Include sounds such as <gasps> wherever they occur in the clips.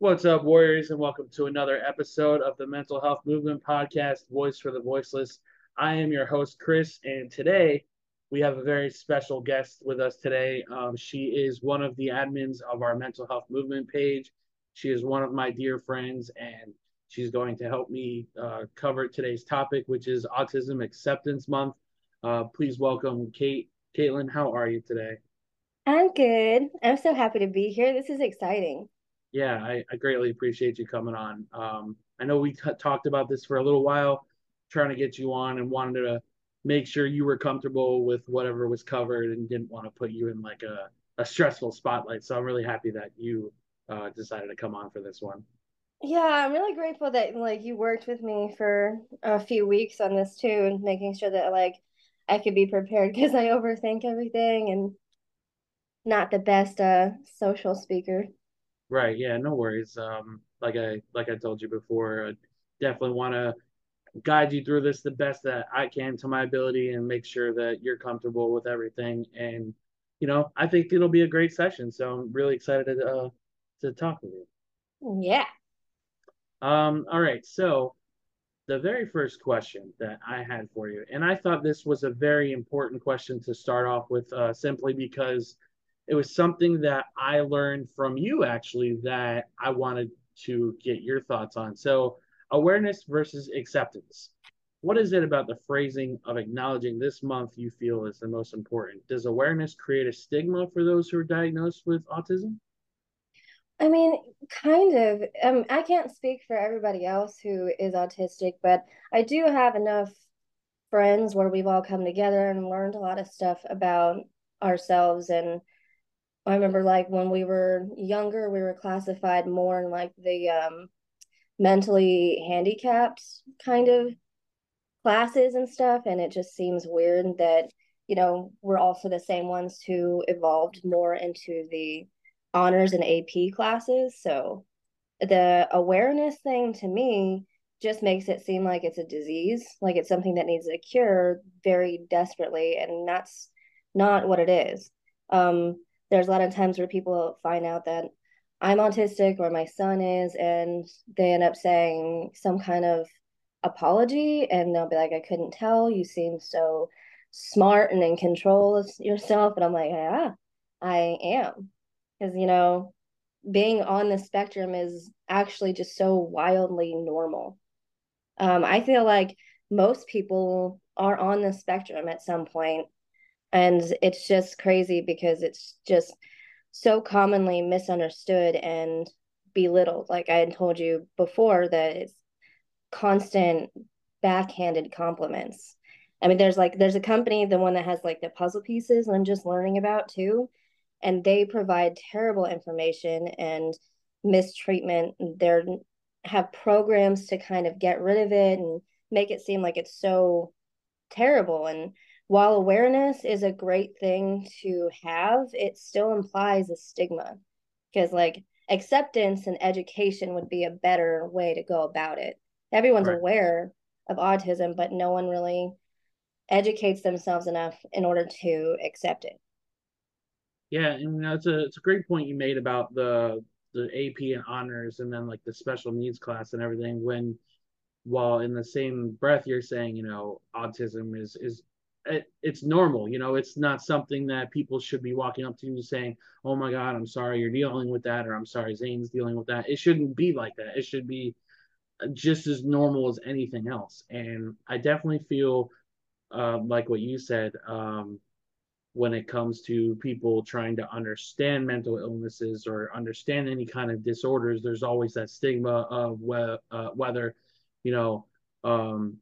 What's up, Warriors, and welcome to another episode of the Mental Health Movement Podcast, Voice for the Voiceless. I am your host, Chris, and today we have a very special guest with us today. Um, she is one of the admins of our Mental Health Movement page. She is one of my dear friends, and she's going to help me uh, cover today's topic, which is Autism Acceptance Month. Uh, please welcome Kate. Caitlin, how are you today? I'm good. I'm so happy to be here. This is exciting yeah, I, I greatly appreciate you coming on. Um, I know we t- talked about this for a little while, trying to get you on and wanted to make sure you were comfortable with whatever was covered and didn't want to put you in like a, a stressful spotlight. So I'm really happy that you uh, decided to come on for this one. Yeah, I'm really grateful that like you worked with me for a few weeks on this too, and making sure that like I could be prepared <laughs> because I overthink everything and not the best uh social speaker. Right. Yeah. No worries. Um, like I like I told you before, I definitely want to guide you through this the best that I can to my ability and make sure that you're comfortable with everything. And you know, I think it'll be a great session. So I'm really excited to uh, to talk with you. Yeah. Um. All right. So the very first question that I had for you, and I thought this was a very important question to start off with, uh, simply because it was something that I learned from you actually that I wanted to get your thoughts on. So, awareness versus acceptance. What is it about the phrasing of acknowledging this month you feel is the most important? Does awareness create a stigma for those who are diagnosed with autism? I mean, kind of. Um, I can't speak for everybody else who is autistic, but I do have enough friends where we've all come together and learned a lot of stuff about ourselves and I remember like when we were younger, we were classified more in like the um, mentally handicapped kind of classes and stuff. And it just seems weird that, you know, we're also the same ones who evolved more into the honors and AP classes. So the awareness thing to me just makes it seem like it's a disease, like it's something that needs a cure very desperately. And that's not what it is. Um, there's a lot of times where people find out that I'm autistic or my son is, and they end up saying some kind of apology, and they'll be like, I couldn't tell. You seem so smart and in control of yourself. And I'm like, yeah, I am. Because, you know, being on the spectrum is actually just so wildly normal. Um, I feel like most people are on the spectrum at some point and it's just crazy because it's just so commonly misunderstood and belittled. Like i had told you before that it's constant backhanded compliments. I mean there's like there's a company the one that has like the puzzle pieces i'm just learning about too and they provide terrible information and mistreatment. They're have programs to kind of get rid of it and make it seem like it's so terrible. And while awareness is a great thing to have, it still implies a stigma because, like, acceptance and education would be a better way to go about it. Everyone's right. aware of autism, but no one really educates themselves enough in order to accept it. Yeah, and that's a it's a great point you made about the the AP and honors and then like the special needs class and everything when while in the same breath you're saying, you know, autism is is it, it's normal. You know, it's not something that people should be walking up to you saying, "Oh my God, I'm sorry you're dealing with that," or "I'm sorry Zane's dealing with that." It shouldn't be like that. It should be just as normal as anything else. And I definitely feel uh, like what you said um, when it comes to people trying to understand mental illnesses or understand any kind of disorders. There's always that stigma of uh, whether, you know. Um,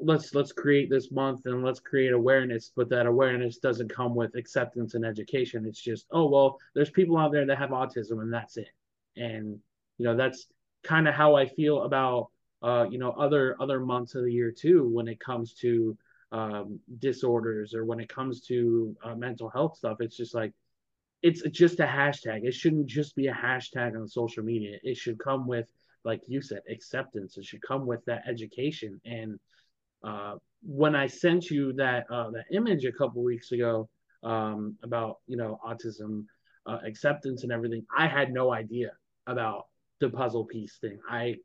let's let's create this month and let's create awareness but that awareness doesn't come with acceptance and education. It's just oh well there's people out there that have autism and that's it. And you know that's kind of how i feel about uh you know other other months of the year too when it comes to um disorders or when it comes to uh, mental health stuff. It's just like it's just a hashtag. It shouldn't just be a hashtag on social media. It should come with like you said acceptance. It should come with that education. And uh, when I sent you that uh, that image a couple weeks ago um, about you know autism uh, acceptance and everything, I had no idea about the puzzle piece thing. I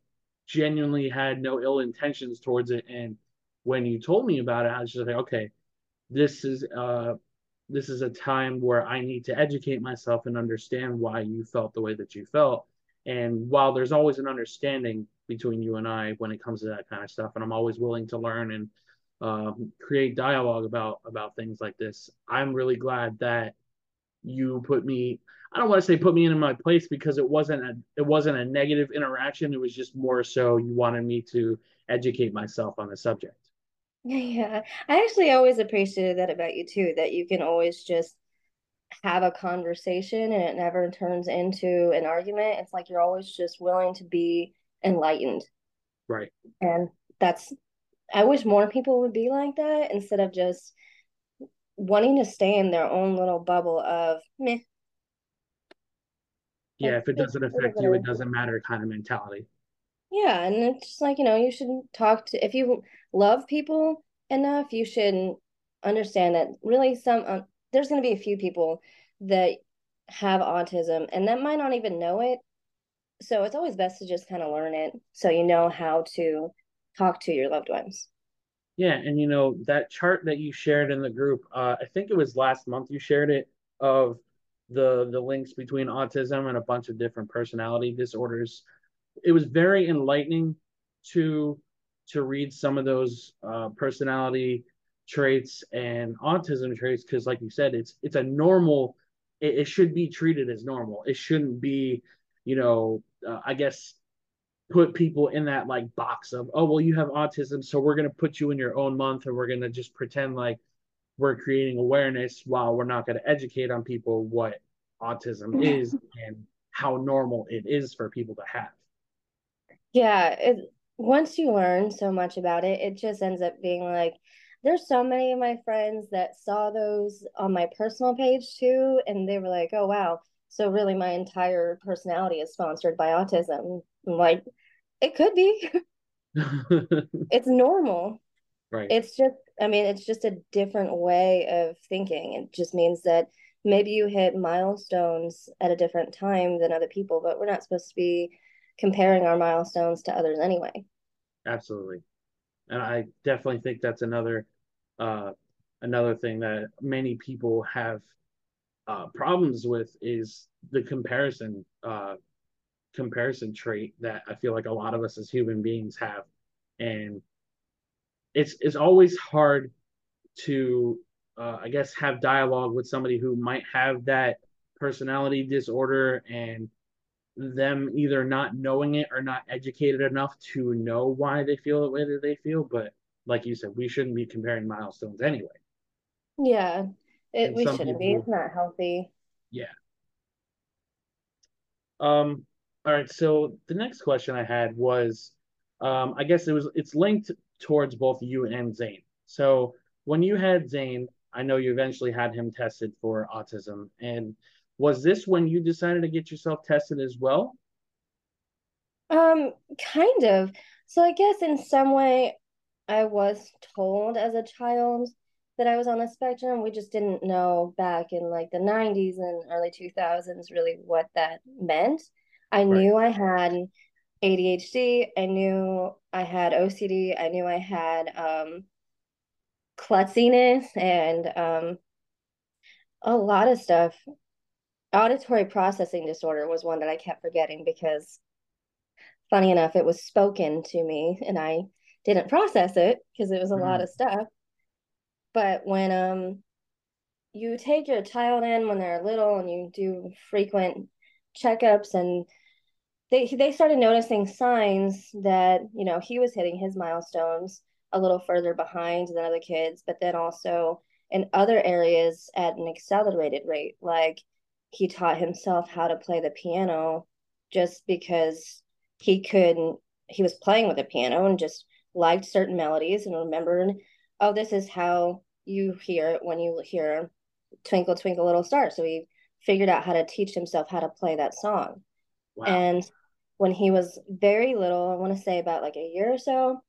genuinely had no ill intentions towards it, and when you told me about it, I was just like, okay, this is uh, this is a time where I need to educate myself and understand why you felt the way that you felt. And while there's always an understanding between you and I when it comes to that kind of stuff. And I'm always willing to learn and um, create dialogue about about things like this. I'm really glad that you put me. I don't want to say put me in my place because it wasn't a it wasn't a negative interaction. It was just more so you wanted me to educate myself on the subject. <laughs> Yeah, I actually always appreciated that about you too, that you can always just have a conversation and it never turns into an argument. It's like you're always just willing to be enlightened. Right. And that's I wish more people would be like that instead of just wanting to stay in their own little bubble of meh. Yeah, if it doesn't affect you, it doesn't matter kind of mentality. Yeah, and it's just like, you know, you should talk to if you love people enough, you should understand that really some uh, there's going to be a few people that have autism and that might not even know it so it's always best to just kind of learn it so you know how to talk to your loved ones. Yeah and you know that chart that you shared in the group uh, i think it was last month you shared it of the the links between autism and a bunch of different personality disorders. It was very enlightening to to read some of those uh, personality traits and autism traits because like you said it's it's a normal it, it should be treated as normal. It shouldn't be you know, uh, I guess put people in that like box of, oh, well, you have autism, so we're going to put you in your own month and we're going to just pretend like we're creating awareness while we're not going to educate on people what autism is and how normal it is for people to have. Yeah, it, once you learn so much about it, it just ends up being like there's so many of my friends that saw those on my personal page too, and they were like, "Oh wow, so really, my entire personality is sponsored by autism. I'm like, it could be. <laughs> it's normal. Right. It's just, I mean, it's just a different way of thinking. It just means that maybe you hit milestones at a different time than other people, but we're not supposed to be comparing our milestones to others anyway. Absolutely. And I definitely think that's another uh another thing that many people have uh, problems with is the comparison uh, comparison trait that I feel like a lot of us as human beings have, and it's it's always hard to uh, I guess have dialogue with somebody who might have that personality disorder and them either not knowing it or not educated enough to know why they feel the way that they feel. But like you said, we shouldn't be comparing milestones anyway. Yeah, it, we shouldn't people, be. It's not healthy. Yeah. Um. All right. So the next question I had was, um, I guess it was it's linked towards both you and Zane. So when you had Zane, I know you eventually had him tested for autism, and was this when you decided to get yourself tested as well? Um, kind of. So I guess in some way, I was told as a child that I was on the spectrum. We just didn't know back in like the 90s and early 2000s really what that meant. I right. knew I had ADHD. I knew I had OCD. I knew I had um, klutziness and um, a lot of stuff. Auditory processing disorder was one that I kept forgetting because, funny enough, it was spoken to me and I didn't process it because it was a mm. lot of stuff. But when um you take your child in when they're little and you do frequent checkups and they they started noticing signs that you know he was hitting his milestones a little further behind than other kids, but then also in other areas at an accelerated rate. Like he taught himself how to play the piano just because he could he was playing with the piano and just liked certain melodies and remembered, oh, this is how you hear it when you hear Twinkle Twinkle Little Star. So he figured out how to teach himself how to play that song. Wow. And when he was very little, I want to say about like a year or so,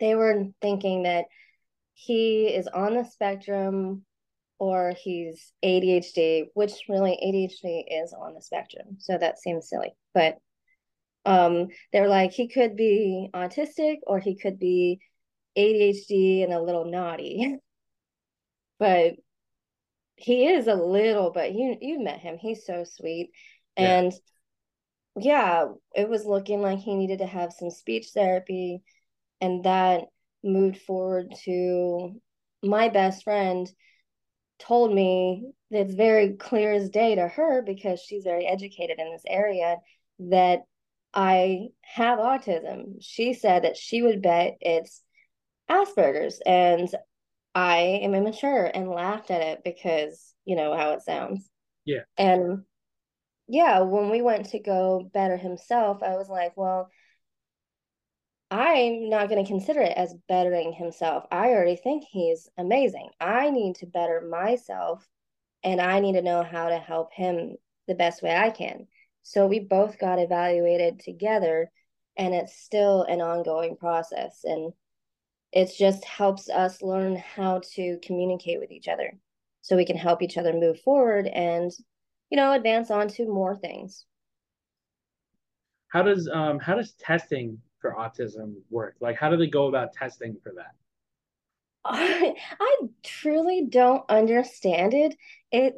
they were thinking that he is on the spectrum or he's ADHD, which really ADHD is on the spectrum. So that seems silly. But um, they're like, he could be autistic or he could be ADHD and a little naughty. <laughs> but he is a little, but you you met him. He's so sweet. Yeah. And yeah, it was looking like he needed to have some speech therapy. And that moved forward to my best friend told me it's very clear as day to her because she's very educated in this area that I have autism. She said that she would bet it's Asperger's and I am immature and laughed at it because you know how it sounds. Yeah. And yeah, when we went to go better himself, I was like, well, I'm not going to consider it as bettering himself. I already think he's amazing. I need to better myself and I need to know how to help him the best way I can. So we both got evaluated together and it's still an ongoing process and it just helps us learn how to communicate with each other so we can help each other move forward and you know advance on to more things. How does um how does testing for autism work? Like how do they go about testing for that? I, <laughs> I truly don't understand it. It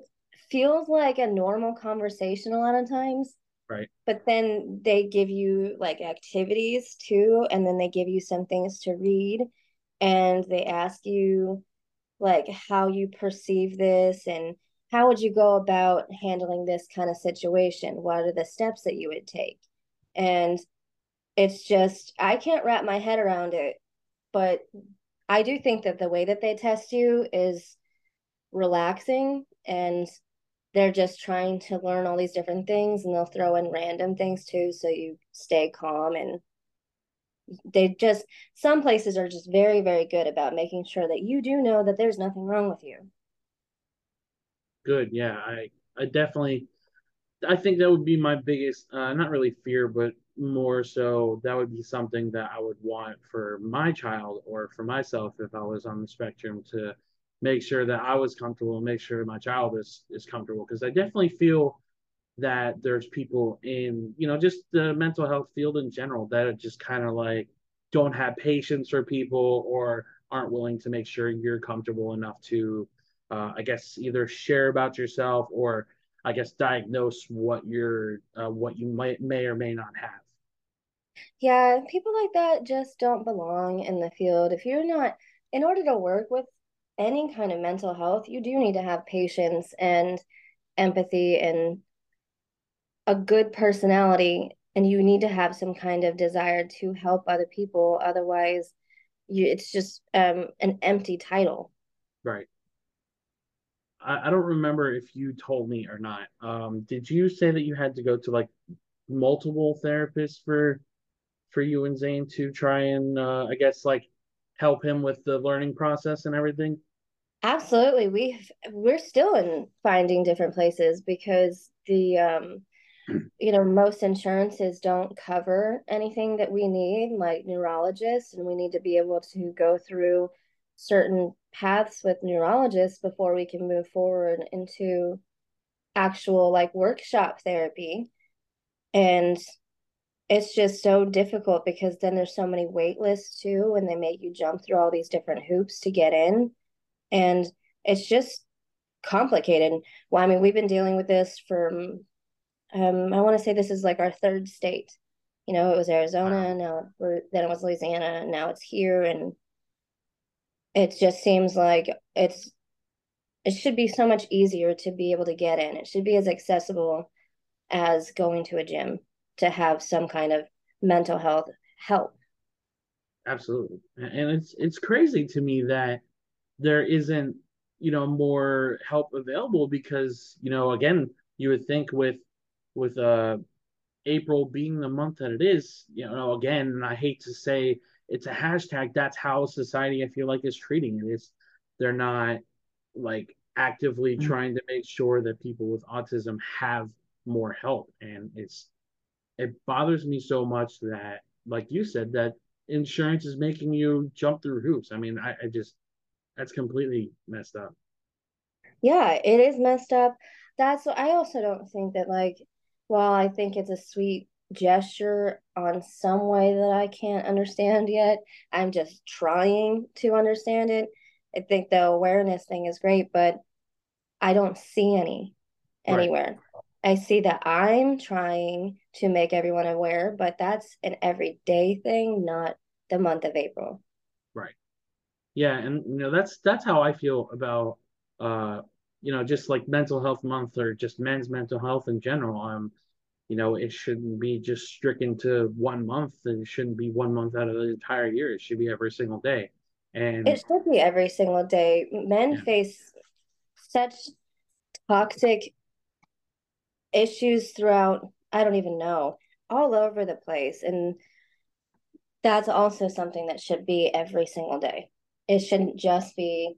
feels like a normal conversation a lot of times right. but then they give you like activities too and then they give you some things to read and they ask you like how you perceive this and how would you go about handling this kind of situation? What are the steps that you would take? And it's just i can't wrap my head around it but i do think that the way that they test you is relaxing and they're just trying to learn all these different things and they'll throw in random things too so you stay calm and they just some places are just very very good about making sure that you do know that there's nothing wrong with you. Good. Yeah i i definitely i think that would be my biggest uh, not really fear but more so that would be something that i would want for my child or for myself if i was on the spectrum to make sure that i was comfortable and make sure my child is is comfortable because i definitely feel that there's people in you know just the mental health field in general that are just kind of like don't have patience for people or aren't willing to make sure you're comfortable enough to uh, i guess either share about yourself or i guess diagnose what you're uh, what you might may or may not have. Yeah people like that just don't belong in the field. If you're not in order to work with any kind of mental health you do need to have patience and empathy and a good personality and you need to have some kind of desire to help other people otherwise you it's just um an empty title. Right. I, I don't remember if you told me or not. Um did you say that you had to go to like multiple therapists for for you and zane to try and uh i guess like help him with the learning process and everything? Absolutely. We we're still in finding different places because the um you know, most insurances don't cover anything that we need, like neurologists, and we need to be able to go through certain paths with neurologists before we can move forward into actual like workshop therapy. And it's just so difficult because then there's so many wait lists too, and they make you jump through all these different hoops to get in. And it's just complicated. Well, I mean, we've been dealing with this for um, I want to say this is like our third state. You know, it was Arizona, now then it was Louisiana, and now it's here, and it just seems like it's it should be so much easier to be able to get in. It should be as accessible as going to a gym to have some kind of mental health help. Absolutely. And it's it's crazy to me that there isn't, you know, more help available because, you know, again, you would think with with uh April being the month that it is, you know, again, I hate to say it's a hashtag, that's how society I feel like is treating it. It's they're not like actively mm-hmm. trying to make sure that people with autism have more help. And it's it bothers me so much that, like you said, that insurance is making you jump through hoops. I mean, I, I just that's completely messed up. Yeah, it is messed up. That's I also don't think that like while I think it's a sweet gesture on some way that I can't understand yet, I'm just trying to understand it. I think the awareness thing is great, but I don't see any anywhere. Right. I see that I'm trying to make everyone aware, but that's an everyday thing, not the month of April. Right. Yeah, and you know that's that's how I feel about uh you know just like mental health month or just men's mental health in general. Um you know it shouldn't be just stricken to one month and it shouldn't be one month out of the entire year. It should be every single day. And it should be every single day. Men yeah. face such toxic issues throughout, I don't even know, all over the place. And that's also something that should be every single day. It shouldn't just be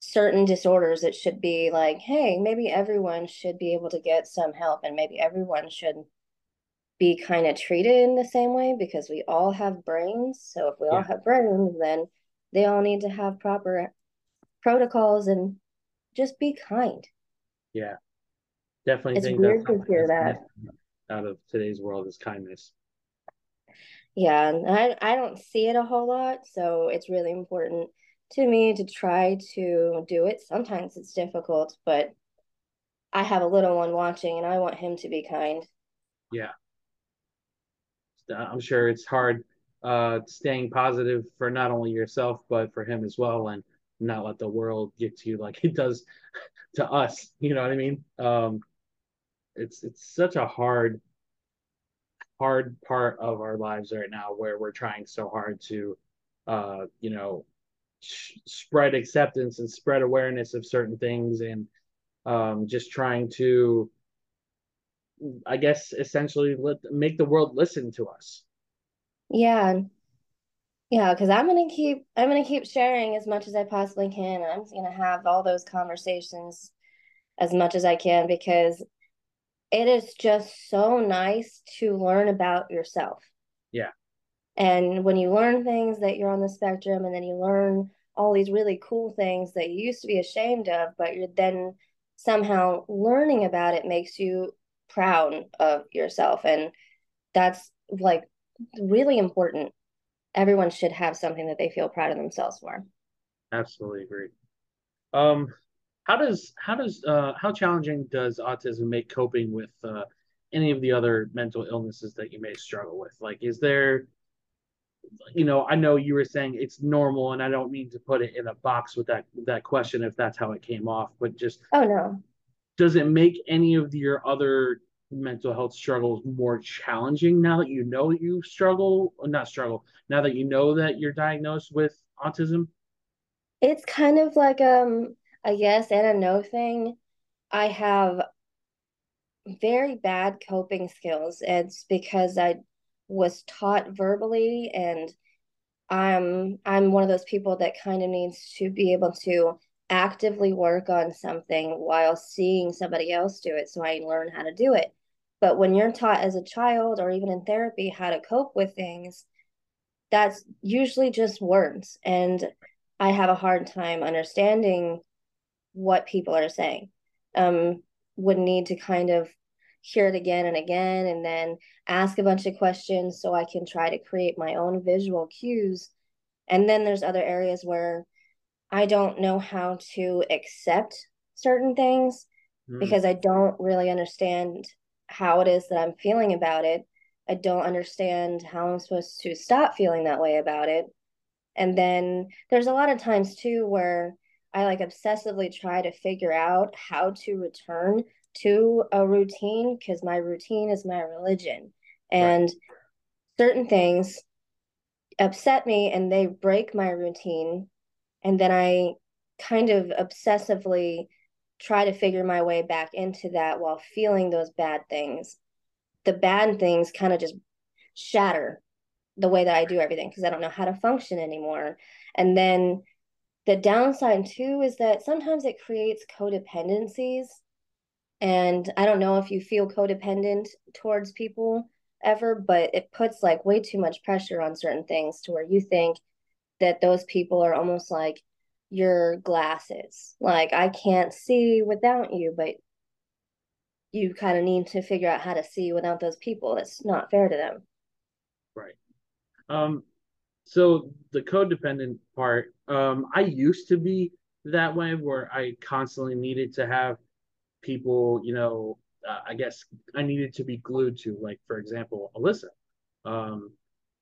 certain disorders. It should be like, hey, maybe everyone should be able to get some help and maybe everyone should be kind of treated in the same way because we all have brains. So if we yeah. all have brains, then they all need to have proper protocols and just be kind. Yeah. Definitely it's think weird to hear that out of today's world is kindness. Yeah, I I don't see it a whole lot, so it's really important to me to try to do it. Sometimes it's difficult, but I have a little one watching and I want him to be kind. Yeah. I'm sure it's hard uh staying positive for not only yourself but for him as well and not let the world get to you like <laughs> it does to us, you know what I mean? Um it's it's such a hard hard part of our lives right now where we're trying so hard to uh you know spread acceptance and spread awareness of certain things and um just trying to i guess essentially let make the world listen to us. Yeah. Yeah because i'm gonna keep i'm gonna keep sharing as much as i possibly can. I'm gonna have all those conversations as much as i can because it is just so nice to learn about yourself. And when you learn things that you're on the spectrum and then you learn all these really cool things that you used to be ashamed of, but you're then somehow learning about it makes you proud of yourself. And that's like really important. Everyone should have something that they feel proud of themselves for. Absolutely agree. Um, how does how does uh, how challenging does autism make coping with uh, any of the other mental illnesses that you may struggle with? Like, is there, you know, I know you were saying it's normal, and I don't mean to put it in a box with that that question if that's how it came off, but just oh no, does it make any of your other mental health struggles more challenging now that you know you struggle or not struggle now that you know that you're diagnosed with autism it's kind of like um a yes and a no thing. I have very bad coping skills. It's because I was taught verbally and I'm I'm one of those people that kind of needs to be able to actively work on something while seeing somebody else do it so I learn how to do it. But when you're taught as a child or even in therapy how to cope with things, that's usually just words and I have a hard time understanding what people are saying. Um, would need to kind of hear it again and again and then ask a bunch of questions so I can try to create my own visual cues. And then there's other areas where I don't know how to accept certain things mm. because I don't really understand how it is that I'm feeling about it. I don't understand how I'm supposed to stop feeling that way about it. And then there's a lot of times too where I like obsessively try to figure out how to return to a routine because my routine is my religion. And right. certain things upset me and they break my routine and then I kind of obsessively try to figure my way back into that while feeling those bad things. The bad things kind of just shatter the way that I do everything because I don't know how to function anymore. And then the downside too is that sometimes it creates codependencies. And I don't know if you feel codependent towards people ever, but it puts like way too much pressure on certain things to where you think that those people are almost like your glasses. Like I can't see without you, but you kind of need to figure out how to see without those people. It's not fair to them. Right. Um so the codependent part, um I used to be that way where I constantly needed to have people, you know, uh, I guess I needed to be glued to like for example, Alyssa. Um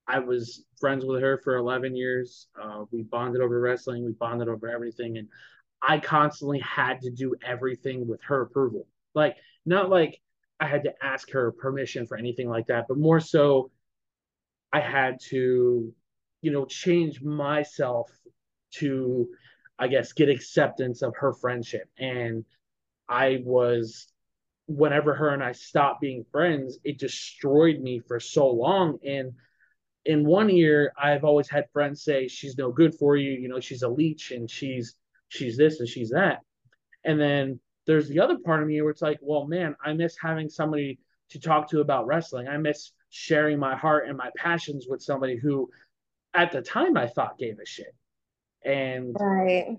I was friends with her for 11 years. Uh, we bonded over wrestling. We bonded over everything. And I constantly had to do everything with her approval. Like, not like I had to ask her permission for anything like that, but more so I had to, you know, change myself to, I guess, get acceptance of her friendship. And I was, whenever her and I stopped being friends, it destroyed me for so long. And in one ear, I've always had friends say she's no good for you. You know, she's a leech and she's she's this and she's that. And then there's the other part of me where it's like, well, man, I miss having somebody to talk to about wrestling. I miss sharing my heart and my passions with somebody who, at the time, I thought gave a shit. And right.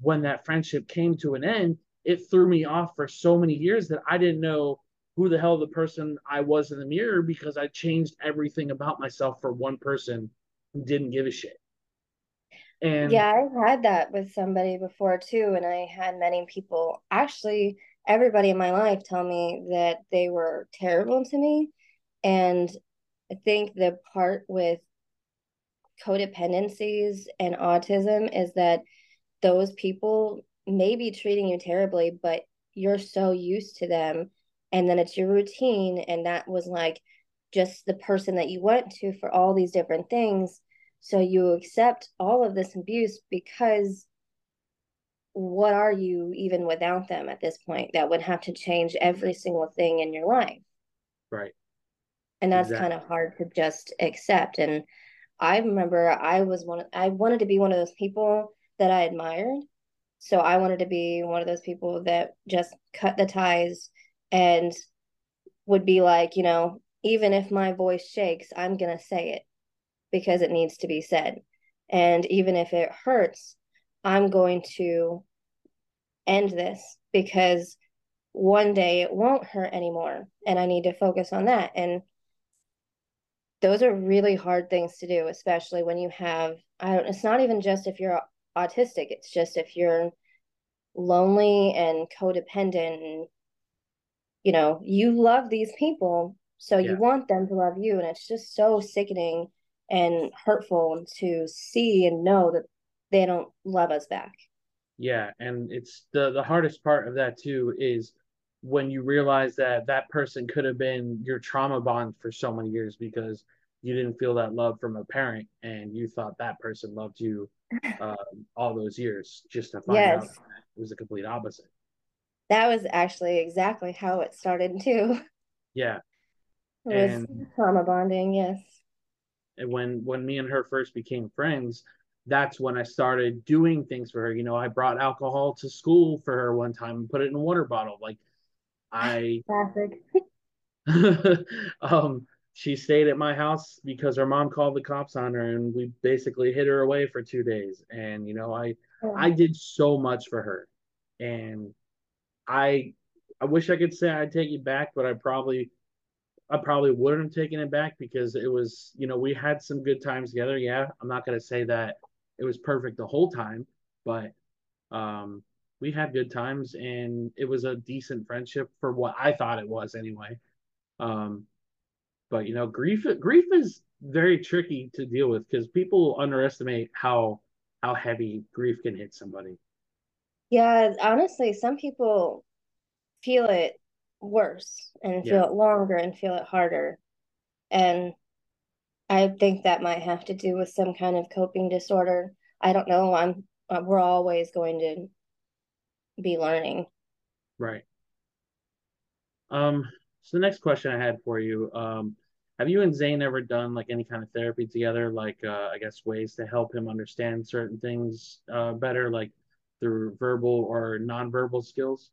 when that friendship came to an end, it threw me off for so many years that I didn't know who the hell the person I was in the mirror because I changed everything about myself for one person who didn't give a shit. And yeah, I've had that with somebody before too. And I had many people, actually, everybody in my life tell me that they were terrible to me. And I think the part with codependencies and autism is that those people may be treating you terribly, but you're so used to them and then it's your routine and that was like just the person that you went to for all these different things so you accept all of this abuse because what are you even without them at this point that would have to change every single thing in your life right and that's exactly. kind of hard to just accept and i remember i was one i wanted to be one of those people that i admired so i wanted to be one of those people that just cut the ties and would be like, you know, even if my voice shakes, I'm going to say it because it needs to be said. And even if it hurts, I'm going to end this because one day it won't hurt anymore. And I need to focus on that. And those are really hard things to do, especially when you have, I don't, it's not even just if you're autistic, it's just if you're lonely and codependent and you know, you love these people, so yeah. you want them to love you. And it's just so sickening and hurtful to see and know that they don't love us back. Yeah, and it's the the hardest part of that too is when you realize that that person could have been your trauma bond for so many years because you didn't feel that love from a parent and you thought that person loved you uh, all those years just to find yes. out it was the complete opposite that was actually exactly how it started <laughs> too. Yeah. It was trauma bonding, yes. And when when me and her first became friends, that's when I started doing things for her. You know, I brought alcohol to school for her one time and put it in a water bottle. Like I <laughs> classic. <laughs> um she stayed at my house because her mom called the cops on her and we basically hid her away for two days. And you know, I. I did so much for her. And I I wish I could say I'd take it back, but I probably I probably wouldn't have taken it back because it was, you know, we had some good times together. Yeah, I'm not gonna say that it was perfect the whole time, but um, we had good times and it was a decent friendship for what I thought it was anyway. Um, but you know, grief grief is very tricky to deal with because people underestimate how how heavy grief can hit somebody. Yeah, honestly, some people feel it worse and feel yeah. it longer and feel it harder. And I think that might have to do with some kind of coping disorder. I don't know. I'm uh, we're always going to be learning. Right. Um, so the next question I had for you, um, have you and Zane ever done like any kind of therapy together? Like, uh, I guess ways to help him understand certain things uh, better, like through verbal or nonverbal skills?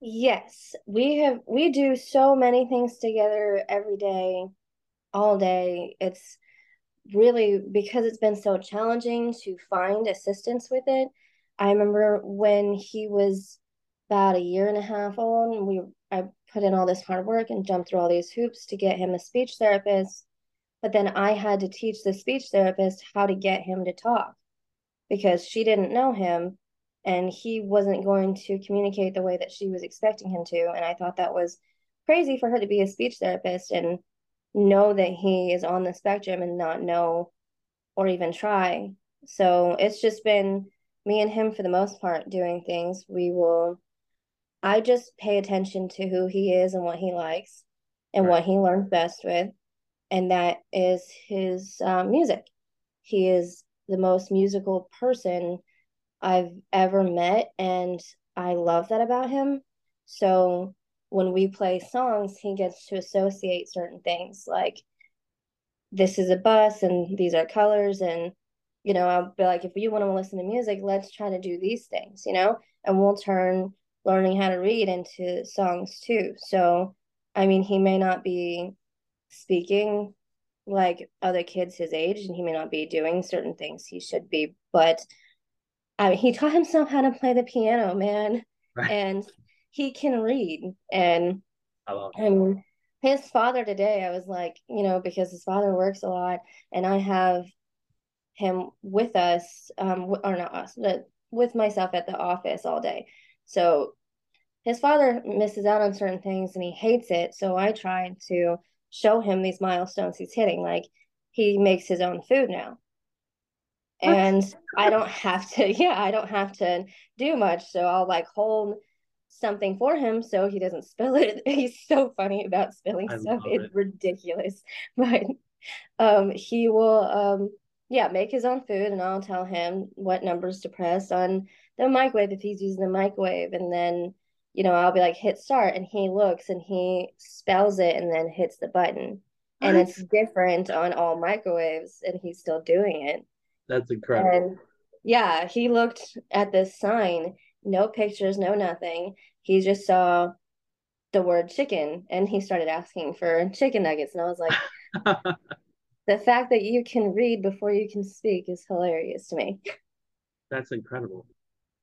Yes, we have we do so many things together every day, all day. It's really because it's been so challenging to find assistance with it. I remember when he was about a year and a half old, we I put in all this hard work and jumped through all these hoops to get him a speech therapist. But then I had to teach the speech therapist how to get him to talk because she didn't know him and he wasn't going to communicate the way that she was expecting him to. And I thought that was crazy for her to be a speech therapist and know that he is on the spectrum and not know or even try. So it's just been me and him for the most part doing things. We will, I just pay attention to who he is and what he likes and right. what he learned best with. And that is his um, music. He is the most musical person I've ever met. And I love that about him. So when we play songs, he gets to associate certain things like this is a bus and these are colors. And, you know, I'll be like, if you want to listen to music, let's try to do these things, you know, and we'll turn learning how to read into songs too. So, I mean, he may not be speaking like other kids his age and he may not be doing certain things he should be, but I mean, he taught himself how to play the piano, man, right. and he can read. And I and his father today, I was like, you know, because his father works a lot, and I have him with us, um, or not us, but with myself at the office all day. So his father misses out on certain things and he hates it. So I tried to show him these milestones he's hitting. Like he makes his own food now and I don't have to, <laughs> yeah, I don't have to do much. So I'll like hold something for him so he doesn't spill it. <laughs> He's so funny about spilling I stuff. It's it. ridiculous. <laughs> But um he will um yeah, make his own food and I'll tell him what numbers to press on the microwave if he's using the microwave and then you know, I'll be like hit start and he looks and he spells it and then hits the button. And it's different on all microwaves and he's still doing it. That's incredible. And yeah, he looked at this sign, no pictures, no nothing. He just saw the word chicken and he started asking for chicken nuggets. And I was like, <laughs> the fact that you can read before you can speak is hilarious to me. That's incredible.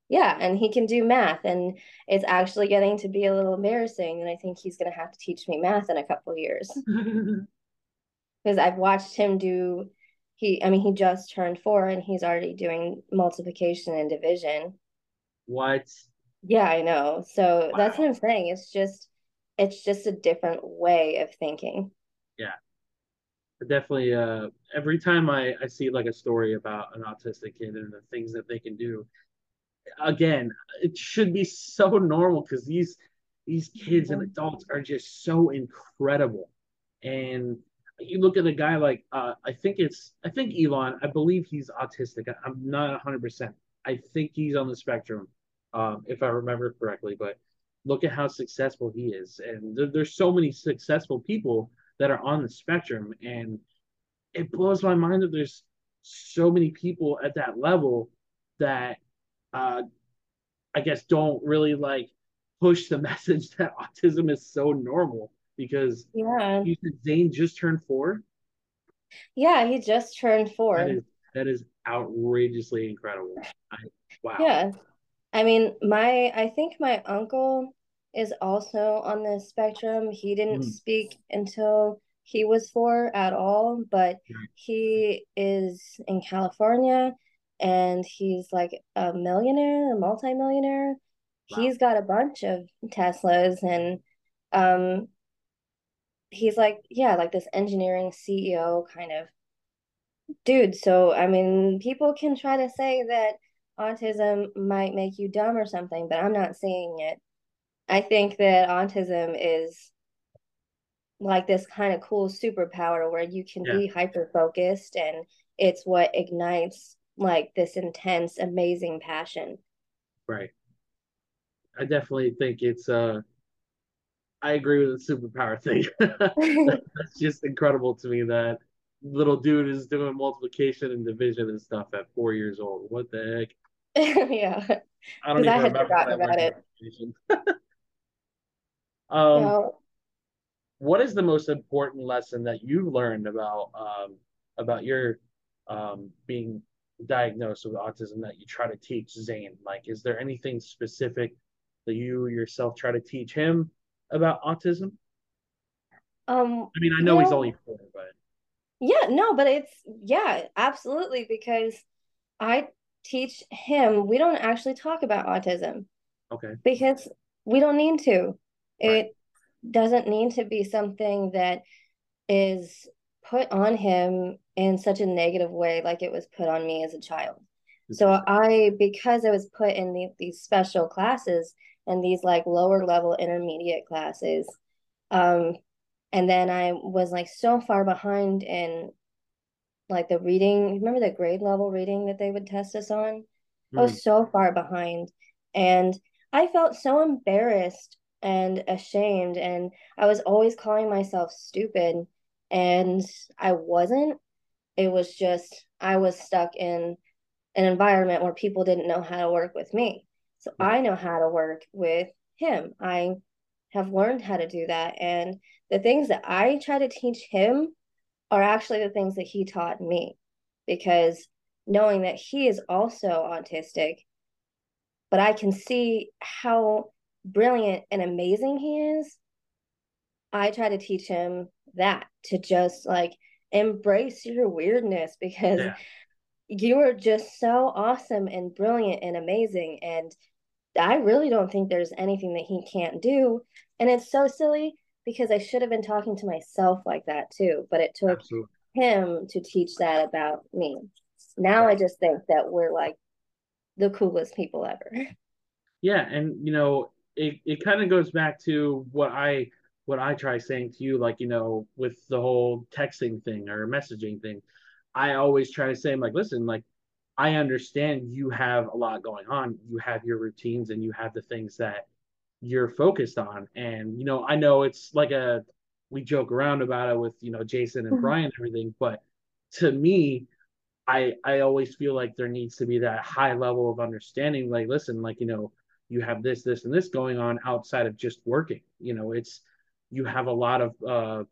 Yeah, and he can do math, and it's actually getting to be a little embarrassing. And I think he's going to have to teach me math in a couple years <laughs> because I've watched him do he i mean he just turned four and he's already doing multiplication and division what yeah i know so wow. that's what i'm saying it's just it's just a different way of thinking yeah definitely uh every time i i see like a story about an autistic kid and the things that they can do again it should be so normal because these these kids and adults are just so incredible and you look at a guy like uh, I think it's I think Elon. I believe he's autistic. I, am not 100. percent I think he's on the spectrum, um, if I remember correctly. But look at how successful he is, and there, there's so many successful people that are on the spectrum, and it blows my mind that there's so many people at that level that uh, I guess don't really like push the <laughs> message that autism is so normal because yeah, you said Zane just turned four. Yeah, he just turned four. That is, that is outrageously incredible. I, wow. Yeah. I mean, my I think my uncle is also on the spectrum. He didn't mm. speak until he was four at all, but he is in California and he's like a millionaire, a multimillionaire. Wow. He's got a bunch of Teslas and um he's like yeah like this engineering ceo kind of dude so i mean people can try to say that autism might make you dumb or something but i'm not saying it i think that autism is like this kind of cool superpower where you can Yeah. be hyper focused and it's what ignites like this intense amazing passion Right. I definitely think it's uh I agree with the superpower thing. <laughs> That's just incredible to me that little dude is doing multiplication and division and stuff at four years old. What the heck? <laughs> yeah I don't because i even had remember forgotten about it. <laughs> Um, no what is the most important lesson that you've learned about um about your um being diagnosed with autism that you try to teach Zane? Like, is there anything specific that you yourself try to teach him about autism? um I mean, I know he's only four, but yeah no but it's yeah absolutely because i teach him we don't actually talk about autism okay, because we don't need to right. it doesn't need to be something that is put on him in such a negative way like it was put on me as a child. So I because I was put in the, these special classes and these like lower level intermediate classes um and then I was like so far behind in like the reading remember the grade level reading that they would test us on I Hmm. was so far behind and I felt so embarrassed and ashamed and I was always calling myself stupid and I wasn't it was just I was stuck in an environment where people didn't know how to work with me so. I know how to work with him I have learned how to do that and the things that I try to teach him are actually the things that he taught me because knowing that he is also autistic but I can see how brilliant and amazing he is. I try to teach him that to just like embrace your weirdness because Yeah, you are just so awesome and brilliant and amazing. And I really don't think there's anything that he can't do. And it's so silly because I should have been talking to myself like that too, but it took absolutely. him to teach that about me. Now I just think that we're like the coolest people ever. <laughs> Yeah, and you know, it, it kind of goes back to what I what I try saying to you, like, you know, with the whole texting thing or messaging thing. I always try to say, I'm like, listen, like, I understand you have a lot going on. You have your routines and you have the things that you're focused on. And, you know, I know it's like a we joke around about it with, you know, Jason and mm-hmm. Brian and everything, but to me, I I always feel like there needs to be that high level of understanding. Like, listen, like you know, you have this, this, and this going on outside of just working. You know, it's you have a lot of uh,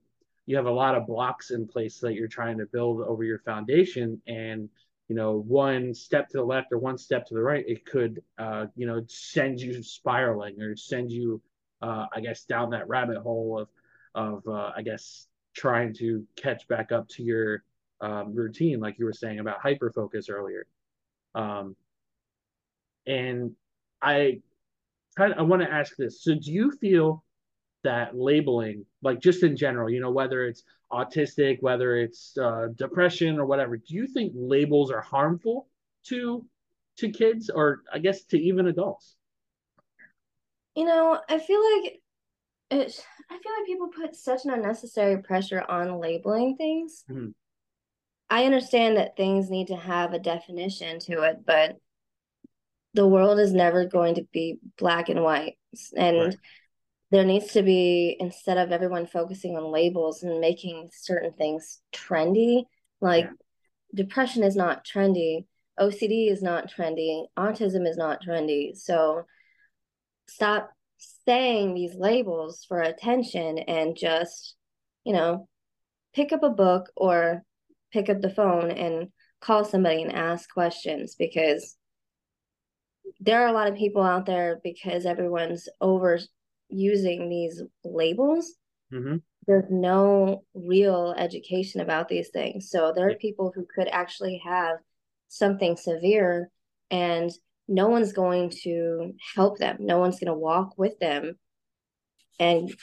you have a lot of blocks in place that you're trying to build over your foundation, and you know, one step to the left or one step to the right, it could uh, you know send you spiraling or send you, uh, I guess, down that rabbit hole of of uh, I guess trying to catch back up to your um, routine, like you were saying about hyper focus earlier. Um, and I kind of, I want to ask this. So do you feel that labeling, like just in general, you know, whether it's autistic, whether it's uh, depression or whatever, do you think labels are harmful to to kids or I guess to even adults? You know, I feel like it, I feel like people put such an unnecessary pressure on labeling things. Mm-hmm. I understand that things need to have a definition to it, but the world is never going to be black and white. Right. There needs to be, instead of everyone focusing on labels and making certain things trendy, like Yeah. depression is not trendy, OCD is not trendy, autism is not trendy. So stop saying these labels for attention and just, you know, pick up a book or pick up the phone and call somebody and ask questions because there are a lot of people out there because everyone's over using these labels. Mm-hmm. There's no real education about these things. So there are people who could actually have something severe and no one's going to help them. No one's going to walk with them and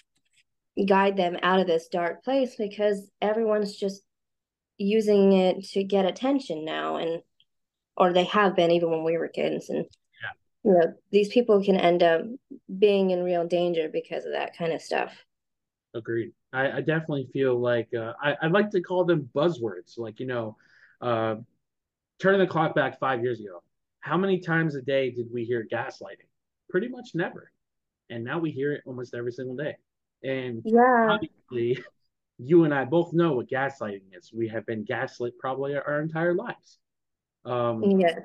guide them out of this dark place because everyone's just using it to get attention now and or they have been even when we were kids and. You know these people can end up being in real danger because of that kind of stuff Agreed. I, I definitely feel like uh, I, I like to call them buzzwords. Like, you know, uh, turning the clock back five years ago, how many times a day did we hear gaslighting? Pretty much never. And now we hear it almost every single day. And Yeah. obviously, you and I both know what gaslighting is. We have been gaslit probably our entire lives. Um, Yeah.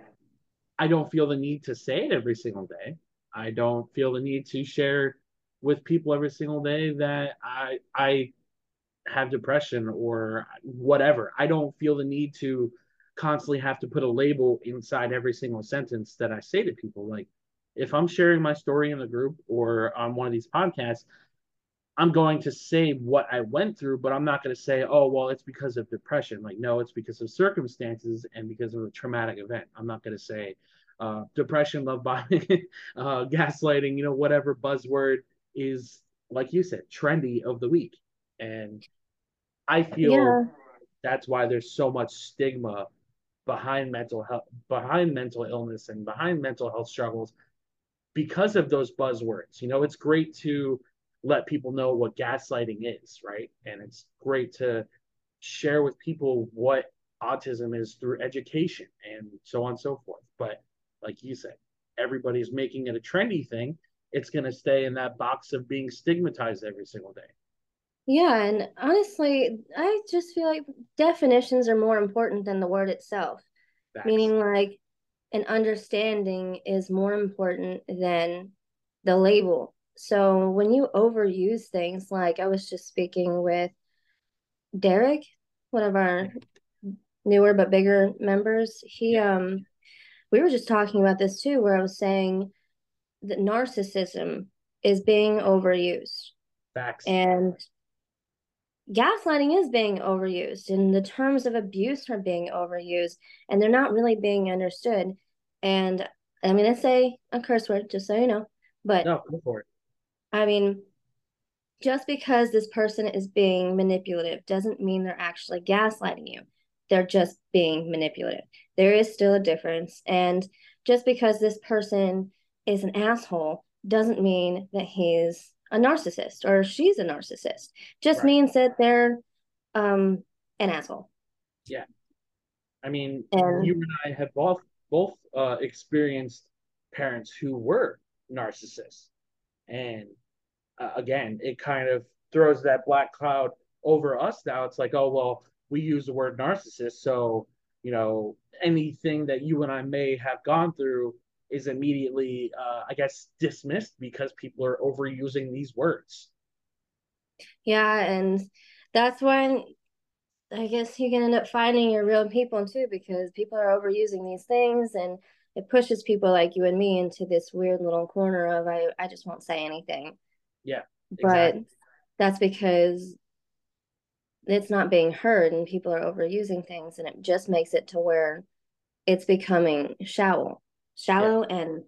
I don't feel the need to say it every single day. I don't feel the need to share with people every single day that I I have depression or whatever. I don't feel the need to constantly have to put a label inside every single sentence that I say to people. Like if I'm sharing my story in the group or on one of these podcasts, I'm going to say what I went through, but I'm not going to say, oh, well, it's because of depression. Like, no, it's because of circumstances and because of a traumatic event. I'm not going to say uh, depression, love bombing, <laughs> uh, gaslighting, you know, whatever buzzword is, like you said, trendy of the week. And I feel Yeah. that's why there's so much stigma behind mental health, behind mental illness, and behind mental health struggles because of those buzzwords. You know, it's great to let people know what gaslighting is, right? And it's great to share with people what autism is through education and so on and so forth. But like you said, everybody's making it a trendy thing. It's going to stay in that box of being stigmatized every single day. Yeah, and honestly, I just feel like definitions are more important than the word itself, Facts. meaning like an understanding is more important than the label. So when you overuse things, like I was just speaking with Derek, one of our newer but bigger members, he um we were just talking about this too, where I was saying that narcissism is being overused. Facts. And gaslighting is being overused and the terms of abuse are being overused and they're not really being understood and i'm going to say a curse word just so you know but No, go for it. I mean just because this person is being manipulative doesn't mean they're actually gaslighting you. They're just being manipulative. There is still a difference and just because this person is an asshole doesn't mean that he's a narcissist or she's a narcissist. Just Right. means that they're um an asshole. Yeah. I mean, you and and I have both both uh, experienced parents who were narcissists, and uh, again, it kind of throws that black cloud over us now. It's like, oh well, we use the word narcissist, so you know anything that you and I may have gone through is immediately, uh, I guess, dismissed because people are overusing these words. yeah and that's when i guess you can end up finding your real people too because people are overusing these things and it pushes people like you and me into this weird little corner of i, I just won't say anything Yeah, but exactly. that's because it's not being heard and people are overusing things and it just makes it to where it's becoming shallow Yeah, shallow and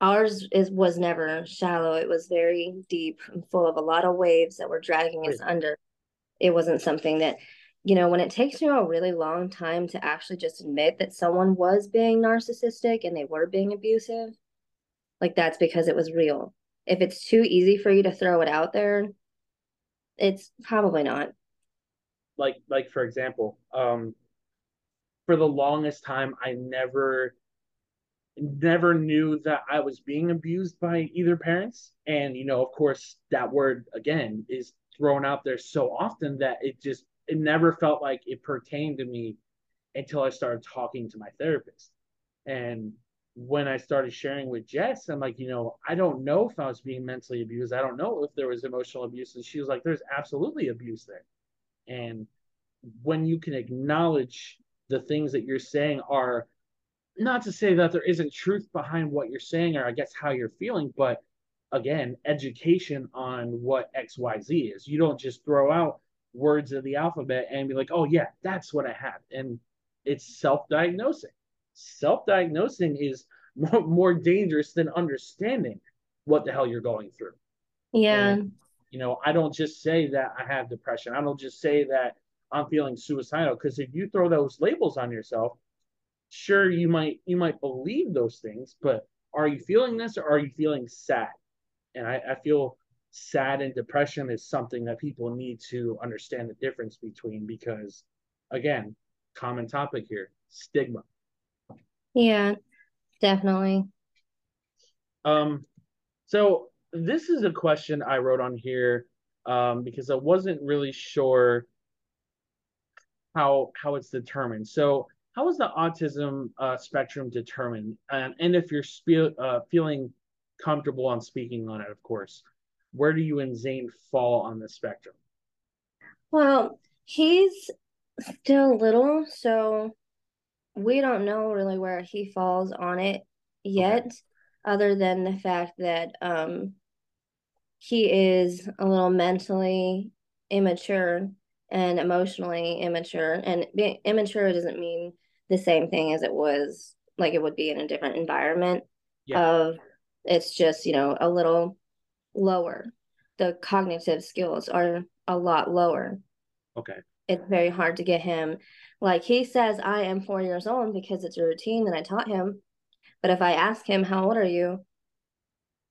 ours is was never shallow. It was very deep and full of a lot of waves that were dragging us under. It wasn't something that you know when it takes you a really long time to actually just admit that someone was being narcissistic and they were being abusive like that's because it was real if it's too easy for you to throw it out there it's probably not like like for example, um, for the longest time, I never never knew that I was being abused by either parents. And, you know, of course, that word again is thrown out there so often that it just, it never felt like it pertained to me until I started talking to my therapist. And when I started sharing with Jess, I'm like, you know, I don't know if I was being mentally abused. I don't know if there was emotional abuse. And she was like, there's absolutely abuse there. And when you can acknowledge the things that you're saying are not to say that there isn't truth behind what you're saying or I guess how you're feeling, but again, education on what XYZ is. You don't just throw out words of the alphabet and be like, oh, yeah, that's what I have. And it's self diagnosing. Self diagnosing is <laughs> more, more dangerous than understanding what the hell you're going through. And, yeah you know, I don't just say that I have depression. I don't just say that I'm feeling suicidal because if you throw those labels on yourself, sure you might you might believe those things, but are you feeling this or are you feeling sad? And I, I feel sad and depression is something that people need to understand the difference between because again common topic here stigma yeah definitely. Um so this is a question i wrote on here um because i wasn't really sure how how it's determined. So how is the autism uh, spectrum determined? And, and if you're spe- uh, feeling comfortable on speaking on it of course where do you and Zane fall on the spectrum? Well, he's still little, so we don't know really where he falls on it yet, okay. other than the fact that um, he is a little mentally immature and emotionally immature. And being immature doesn't mean the same thing as it was like it would be in a different environment. Yeah. Of it's just you know a little lower. The cognitive skills are a lot lower. Okay. It's very hard to get him. Like he says, I am four years old because it's a routine that I taught him. But if I ask him, How old are you?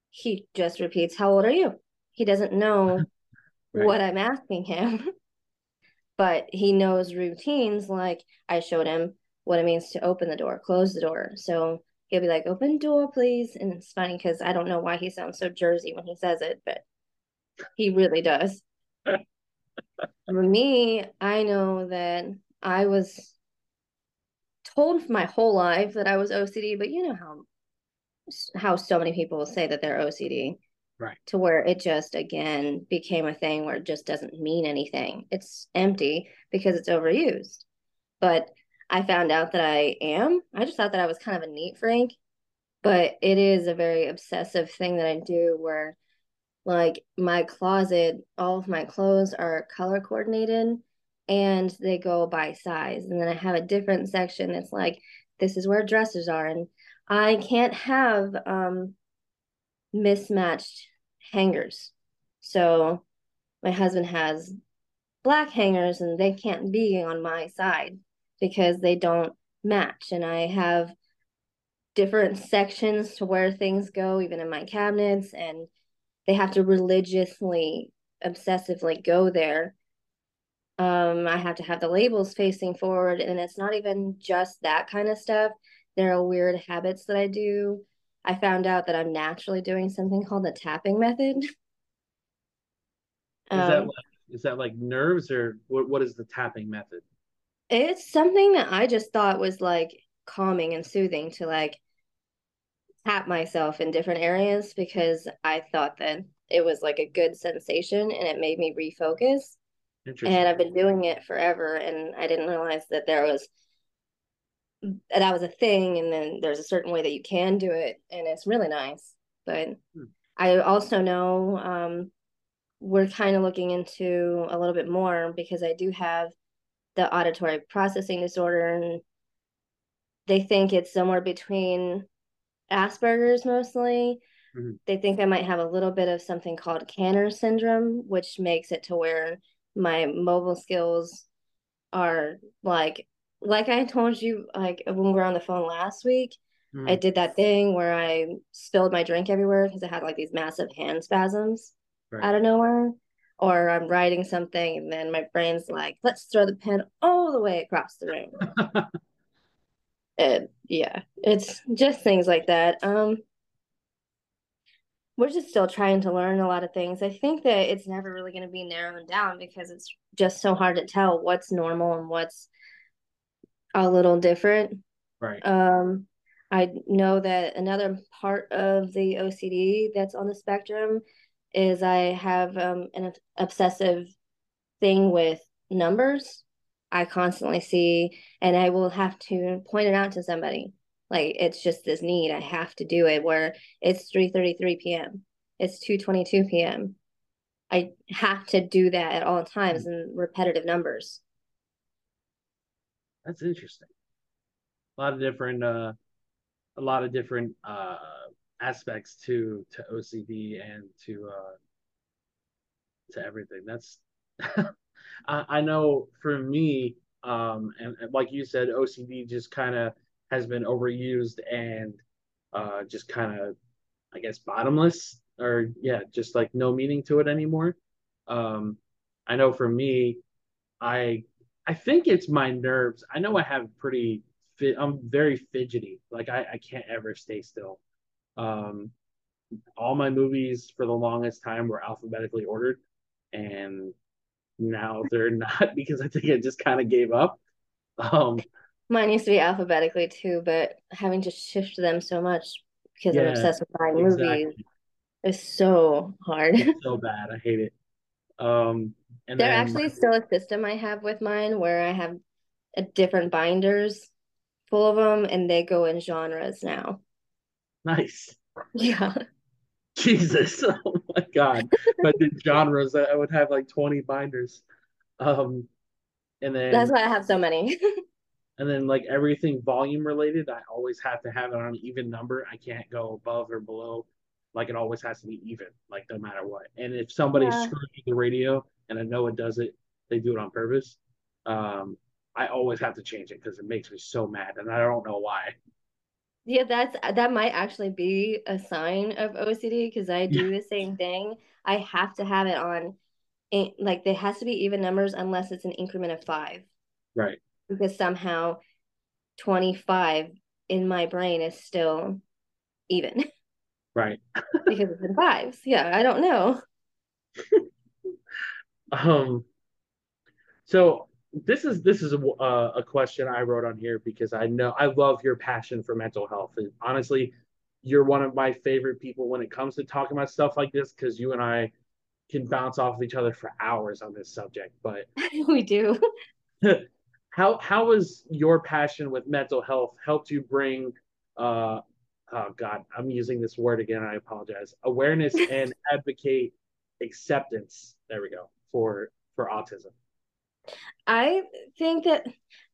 He just repeats, How old are you? He doesn't know <laughs> right. what I'm asking him. <laughs> but he knows routines like I showed him what it means to open the door, close the door. So he'll be like, "Open door, please," and it's funny because I don't know why he sounds so Jersey when he says it, but he really does. <laughs> For me, I know that I was told my whole life that I was OCD, but you know how how so many people say that they're OCD. Right. To where it just again became a thing where it just doesn't mean anything. It's empty because it's overused. But I found out that I am. I just thought that I was kind of a neat freak, but it is a very obsessive thing that I do where like my closet, all of my clothes are color coordinated and they go by size. And then I have a different section that's like this is where dresses are and I can't have um mismatched hangers. So my husband has black hangers and they can't be on my side because they don't match. And I have different sections to where things go, even in my cabinets, and they have to religiously, obsessively go there. Um, I have to have the labels facing forward, and it's not even just that kind of stuff. There are weird habits that I do. I found out that I'm naturally doing something called the tapping method. Is um, that like, is that like nerves or what? What is the tapping method? It's something that I just thought was like calming and soothing to like tap myself in different areas because I thought that it was like a good sensation and it made me refocus. And I've been doing it forever and I didn't realize that there was that was a thing and then there's a certain way that you can do it and it's really nice. But hmm. I also know um we're kind of looking into a little bit more because I do have the auditory processing disorder and they think it's somewhere between Asperger's mostly. Mm-hmm. They think I might have a little bit of something called Kanner syndrome, which makes it to where my mobile skills are like like I told you like when we were on the phone last week, mm-hmm. I did that thing where I spilled my drink everywhere because I had like these massive hand spasms right. out of nowhere or I'm writing something and then my brain's like, let's throw the pen all the way across the room. <laughs> and yeah, it's just things like that. Um, we're just still trying to learn a lot of things. I think that it's never really going to be narrowed down because it's just so hard to tell what's normal and what's a little different. Right. Um, I know that another part of the OCD that's on the spectrum is I have um, an obsessive thing with numbers. I constantly see, and I will have to point it out to somebody. Like it's just this need. I have to do it. Where it's three thirty three p.m. It's two twenty two p.m. I have to do that at all times in repetitive numbers. That's interesting. A lot of different, uh, a lot of different uh, aspects to to OCD and to uh, to everything. That's <laughs> I, know for me, um, and, and like you said, OCD just kind of has been overused and uh, just kind of, I guess, bottomless or yeah, just like no meaning to it anymore. Um, I know for me, I I think it's my nerves. I know I have pretty I'm very fidgety. Like I, I can't ever stay still. Um, all my movies for the longest time were alphabetically ordered, and now they're not <laughs> because I think I just kind of gave up. Um, Mine used to be alphabetically too, but having to shift them so much because yeah, I'm obsessed with buying exactly. movies is so hard. It's <laughs> so bad. I hate it. Um, and there actually my... still a system I have with mine where I have a different binders full of them, and they go in genres now. Nice. <laughs> Yeah. <laughs> Jesus, <laughs> oh my god! But the genres, I would have like twenty binders. Um, and then that's why I have so many. <laughs> and then like everything volume related, I always have to have it on an even number. I can't go above or below. Like it always has to be even, like no matter what. And if somebody's yeah. screwing the radio, and I know it does it, they do it on purpose. Um, I always have to change it because it makes me so mad, and I don't know why. Yeah, that's that might actually be a sign of OCD because I do the same thing. I have to have it on, like there has to be even numbers unless it's an increment of five. Right. Because somehow, twenty five in my brain is still even. <laughs> Right. because it's in fives. Yeah, I don't know. <laughs> um. So this is this is a, uh, a question I wrote on here because I know I love your passion for mental health. And honestly, you're one of my favorite people when it comes to talking about stuff like this because you and I can bounce off of each other for hours on this subject. But <laughs> we do. <laughs> how how has your passion with mental health helped you bring uh oh god i'm using this word again i apologize awareness <laughs> and advocate acceptance there we go for for autism I think that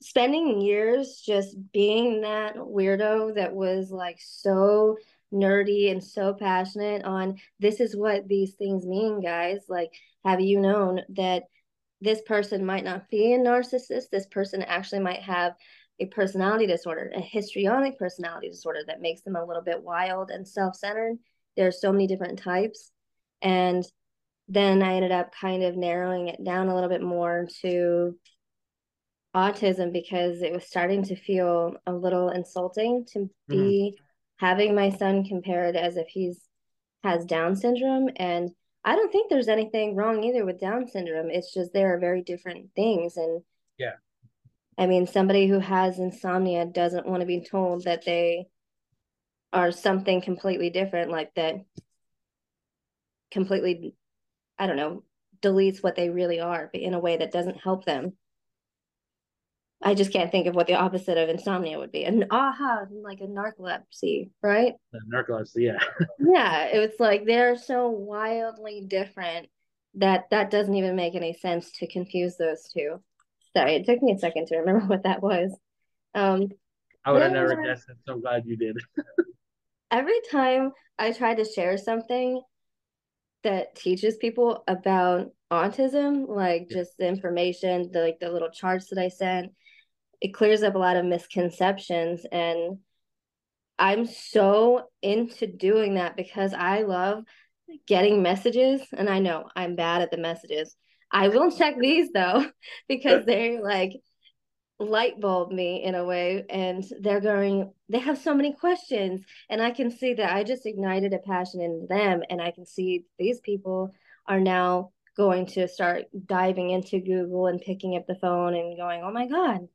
spending years just being that weirdo that was like so nerdy and so passionate on this is what these things mean, guys. Like, have you known that this person might not be a narcissist? This person actually might have a personality disorder, a histrionic personality disorder that makes them a little bit wild and self centered. There are so many different types. And then I ended up kind of narrowing it down a little bit more to autism because it was starting to feel a little insulting to mm-hmm. be mm-hmm. having my son compared as if he's has Down syndrome. And I don't think there's anything wrong either with Down syndrome. It's just there are very different things. And yeah, I mean, somebody who has insomnia doesn't want to be told that they are something completely different, like that completely I don't know, deletes what they really are but in a way that doesn't help them. I just can't think of what the opposite of insomnia would be. An aha, like a narcolepsy, right? narcolepsy, yeah. <laughs> yeah, it's like they're so wildly different that that doesn't even make any sense to confuse those two. Sorry, it took me a second to remember <laughs> what that was. Um, I would have never guessed it. So glad you did. <laughs> every time I try to share something, that teaches people about autism, like just the information, the like the little charts that I sent, it clears up a lot of misconceptions and I'm so into doing that because I love getting messages and I know I'm bad at the messages. I will check these though <laughs> because they're like light bulb me in a way and they're going they have so many questions and i can see that i just ignited a passion in them and i can see these people are now going to start diving into google and picking up the phone and going oh my god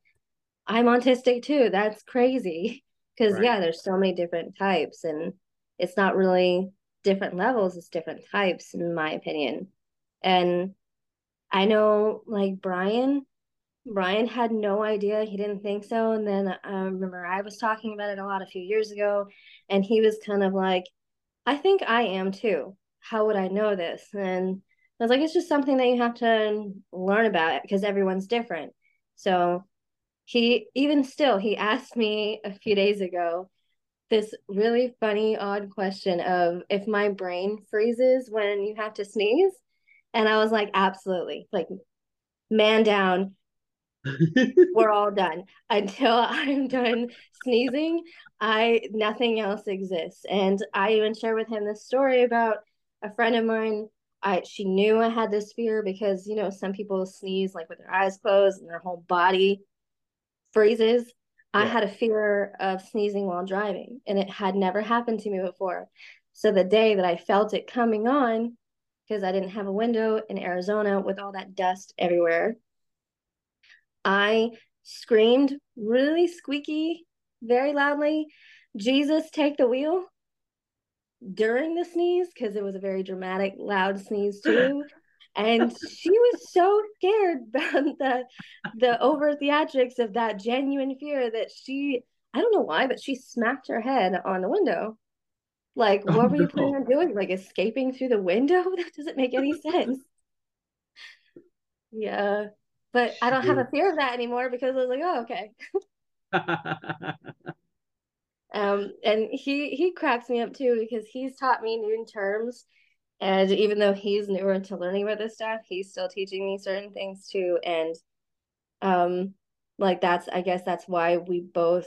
i'm autistic too. That's crazy. <laughs> Because right. yeah there's so many different types and it's not really different levels it's different types in my opinion. And i know like brian Brian had no idea. He didn't think so. And then I um, remember I was talking about it a lot a few years ago, and he was kind of like, I think I am too. How would I know this? And I was like, it's just something that you have to learn about because everyone's different. So he, even still, he asked me a few days ago this really funny, odd question of if my brain freezes when you have to sneeze. And I was like, absolutely. Like, man down we're all done until <laughs> i'm done sneezing i nothing else exists and i even share with him this story about a friend of mine, I she knew I had this fear because you know some people sneeze like with their eyes closed and their whole body freezes. Yeah. I had a fear of sneezing while driving, and it had never happened to me before. So the day that I felt it coming on, because I didn't have a window in Arizona with all that dust everywhere, I screamed really squeaky, very loudly, Jesus, take the wheel during the sneeze because it was a very dramatic, loud sneeze too. <laughs> and she was so scared <laughs> about the the over theatrics of that genuine fear that she I don't know why, but she smacked her head on the window. Like, oh, what were you planning on doing? Like escaping through the window? <laughs> That doesn't make any sense. yeah. But I don't have a fear of that anymore because I was like, oh, okay. <laughs> um, and he he cracks me up too because he's taught me new terms. And even though he's newer to learning about this stuff, he's still teaching me certain things too. And um, like that's I guess that's why we both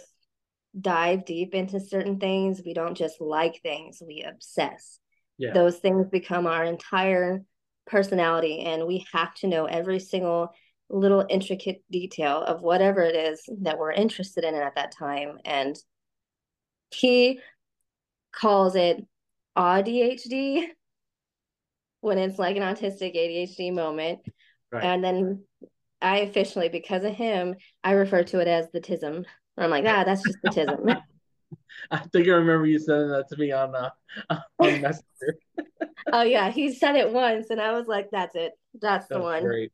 dive deep into certain things. We don't just like things, we obsess. Yeah. Those things become our entire personality, and we have to know every single little intricate detail of whatever it is that we're interested in at that time. And he calls it ADHD <laughs> when it's like an autistic ADHD moment. Right. And then I officially, because of him, I refer to it as the tism. I'm like, ah, that's just the tism. <laughs> I think I remember you saying that to me on uh, <laughs> on Messenger. oh yeah, he said it once, and I was like, "That's it. That's, that's the one." Great.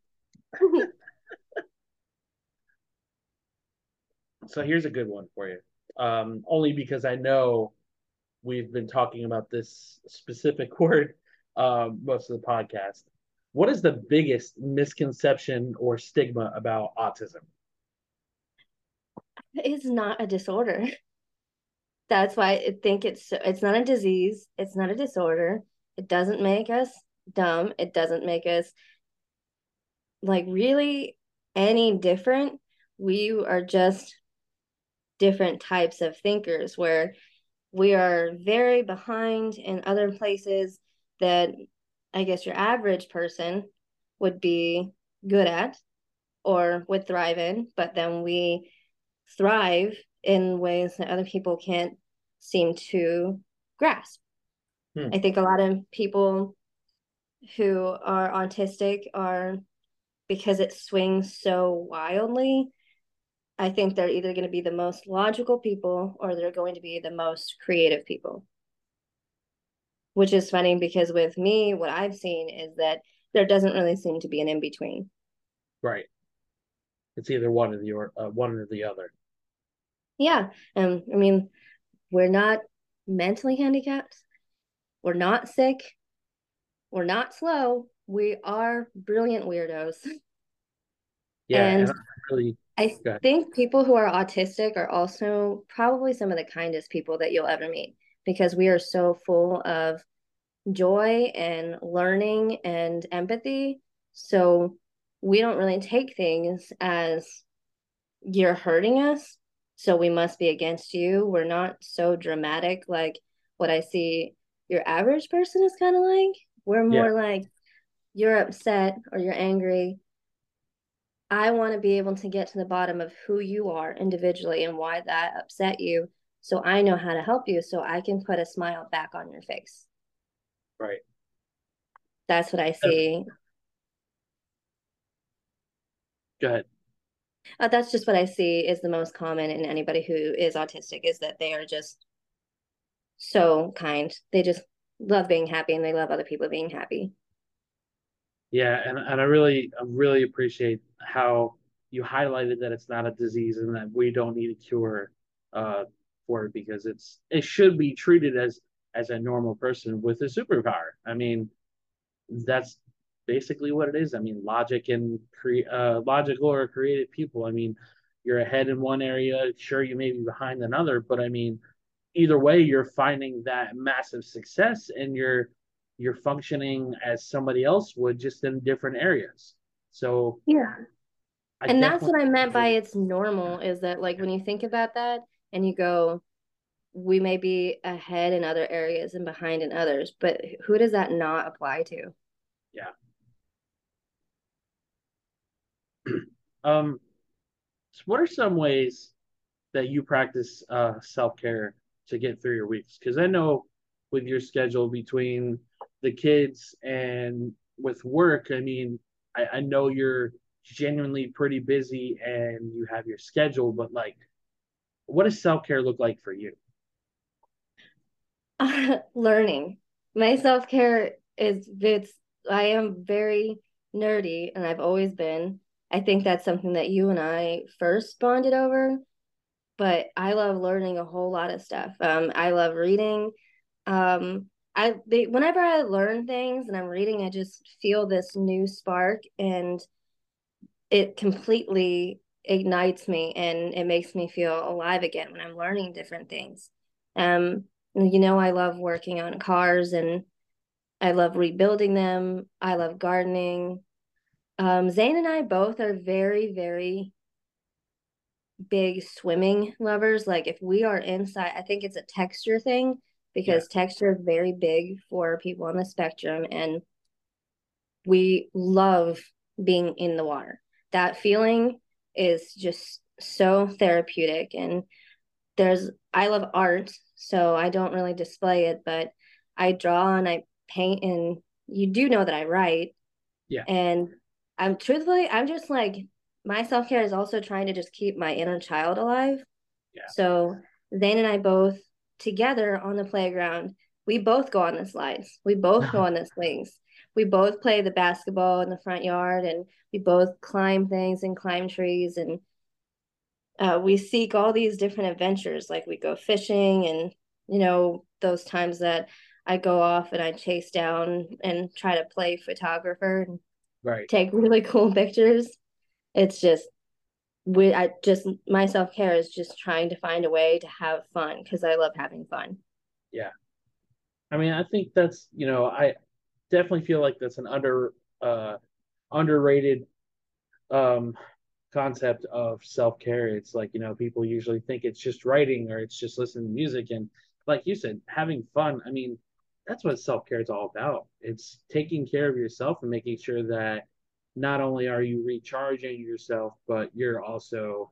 So here's a good one for you. Um, only because I know we've been talking about this specific <laughs> word um, most of the podcast. What is the biggest misconception or stigma about autism? It's not a disorder. <laughs> That's why I think it's it's not a disease. It's not a disorder. It doesn't make us dumb. It doesn't make us like really any different. We are just different types of thinkers where we are very behind in other places that I guess your average person would be good at or would thrive in, but then we thrive in ways that other people can't seem to grasp. Hmm. I think a lot of people who are autistic are because it swings so wildly I think they're either going to be the most logical people or they're going to be the most creative people. Which is funny because with me, what I've seen is that there doesn't really seem to be an in between. Right. It's either one or the or uh, one or the other. Yeah, um, I mean, we're not mentally handicapped. We're not sick. We're not slow. We are brilliant weirdos. Yeah, and, and really I think people who are autistic are also probably some of the kindest people that you'll ever meet because we are so full of joy and learning and empathy. So we don't really take things as you're hurting us. So we must be against you. We're not so dramatic like what I see your average person is kind of like. We're more yeah. like you're upset or you're angry I want to be able to get to the bottom of who you are individually and why that upset you. So I know how to help you so I can put a smile back on your face. Right. That's what I see. Go ahead. Uh, that's just what I see is the most common in anybody who is autistic is that they are just so kind. They just love being happy and they love other people being happy. Yeah, and, and I really I really appreciate how you highlighted that it's not a disease and that we don't need a cure uh, for it because it's it should be treated as as a normal person with a superpower. I mean, that's basically what it is. I mean, logic and cre- uh, logical or creative people. I mean, you're ahead in one area, sure you may be behind another, but I mean, either way, you're finding that massive success and you're you're functioning as somebody else would just in different areas. So yeah. I and that's what I meant by it's normal is that like when you think about that and you go, we may be ahead in other areas and behind in others, but who does that not apply to? Yeah. <clears throat> um, so what are some ways that you practice uh, self care to get through your weeks? Because I know with your schedule between the kids and with work, I mean, I, I know you're genuinely pretty busy and you have your schedule, but like, what does self care look like for you? Uh, <laughs> learning. My self care is it's I am very nerdy and I've always been. I think that's something that you and I first bonded over. But I love learning a whole lot of stuff. Um, I love reading. Um, I they, whenever I learn things and I'm reading, I just feel this new spark and it completely ignites me and it makes me feel alive again when I'm learning different things. Um, you know, I love working on cars and I love rebuilding them. I love gardening. Um, Zane and I both are very, very big swimming lovers. Like if we are inside, I think it's a texture thing because yeah. texture is very big for people on the spectrum and we love being in the water. That feeling is just so therapeutic and there's I love art, so I don't really display it, but I draw and I paint and you do know that I write. Yeah. And I'm truthfully, I'm just like my self care is also trying to just keep my inner child alive. Yeah. So Zane and I both together on the playground, we both go on the slides. We both go on the swings. We both play the basketball in the front yard and we both climb things and climb trees and uh, we seek all these different adventures like we go fishing and you know those times that I go off and I chase down and try to play photographer and right. take <laughs> really cool pictures. It's just we I just my self care is just trying to find a way to have fun because I love having fun. Yeah. I mean, I think that's, you know, I definitely feel like that's an under uh underrated um concept of self-care. It's like, you know, people usually think it's just writing or it's just listening to music and like you said, having fun. I mean, that's what self care is all about. It's taking care of yourself and making sure that not only are you recharging yourself, but you're also,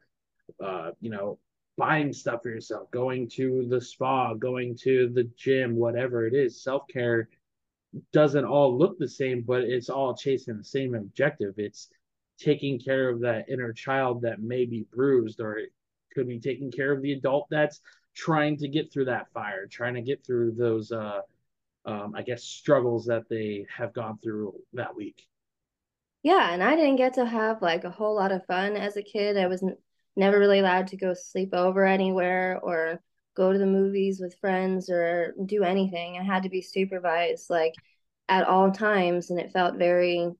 uh, you know, buying stuff for yourself, going to the spa, going to the gym, whatever it is. Self care doesn't all look the same, but it's all chasing the same objective. It's taking care of that inner child that may be bruised, or it could be taking care of the adult that's trying to get through that fire, trying to get through those uh, um, I guess, struggles that they have gone through that week. Yeah, and I didn't get to have like a whole lot of fun as a kid. I was n- never really allowed to go sleep over anywhere or go to the movies with friends or do anything. I had to be supervised like at all times, and it felt very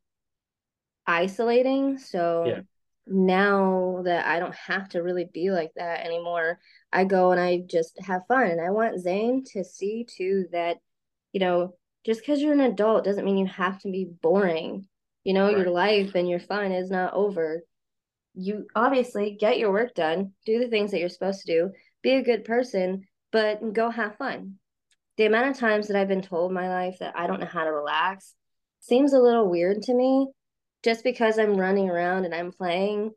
isolating. So yeah. now that I don't have to really be like that anymore, I go and I just have fun. And I want Zane to see too that you know, just because you're an adult doesn't mean you have to be boring. You know, right. your life and your fun is not over. You obviously get your work done, do the things that you're supposed to do, be a good person, but go have fun. The amount of times that I've been told in my life that I don't know how to relax seems a little weird to me just because I'm running around and I'm playing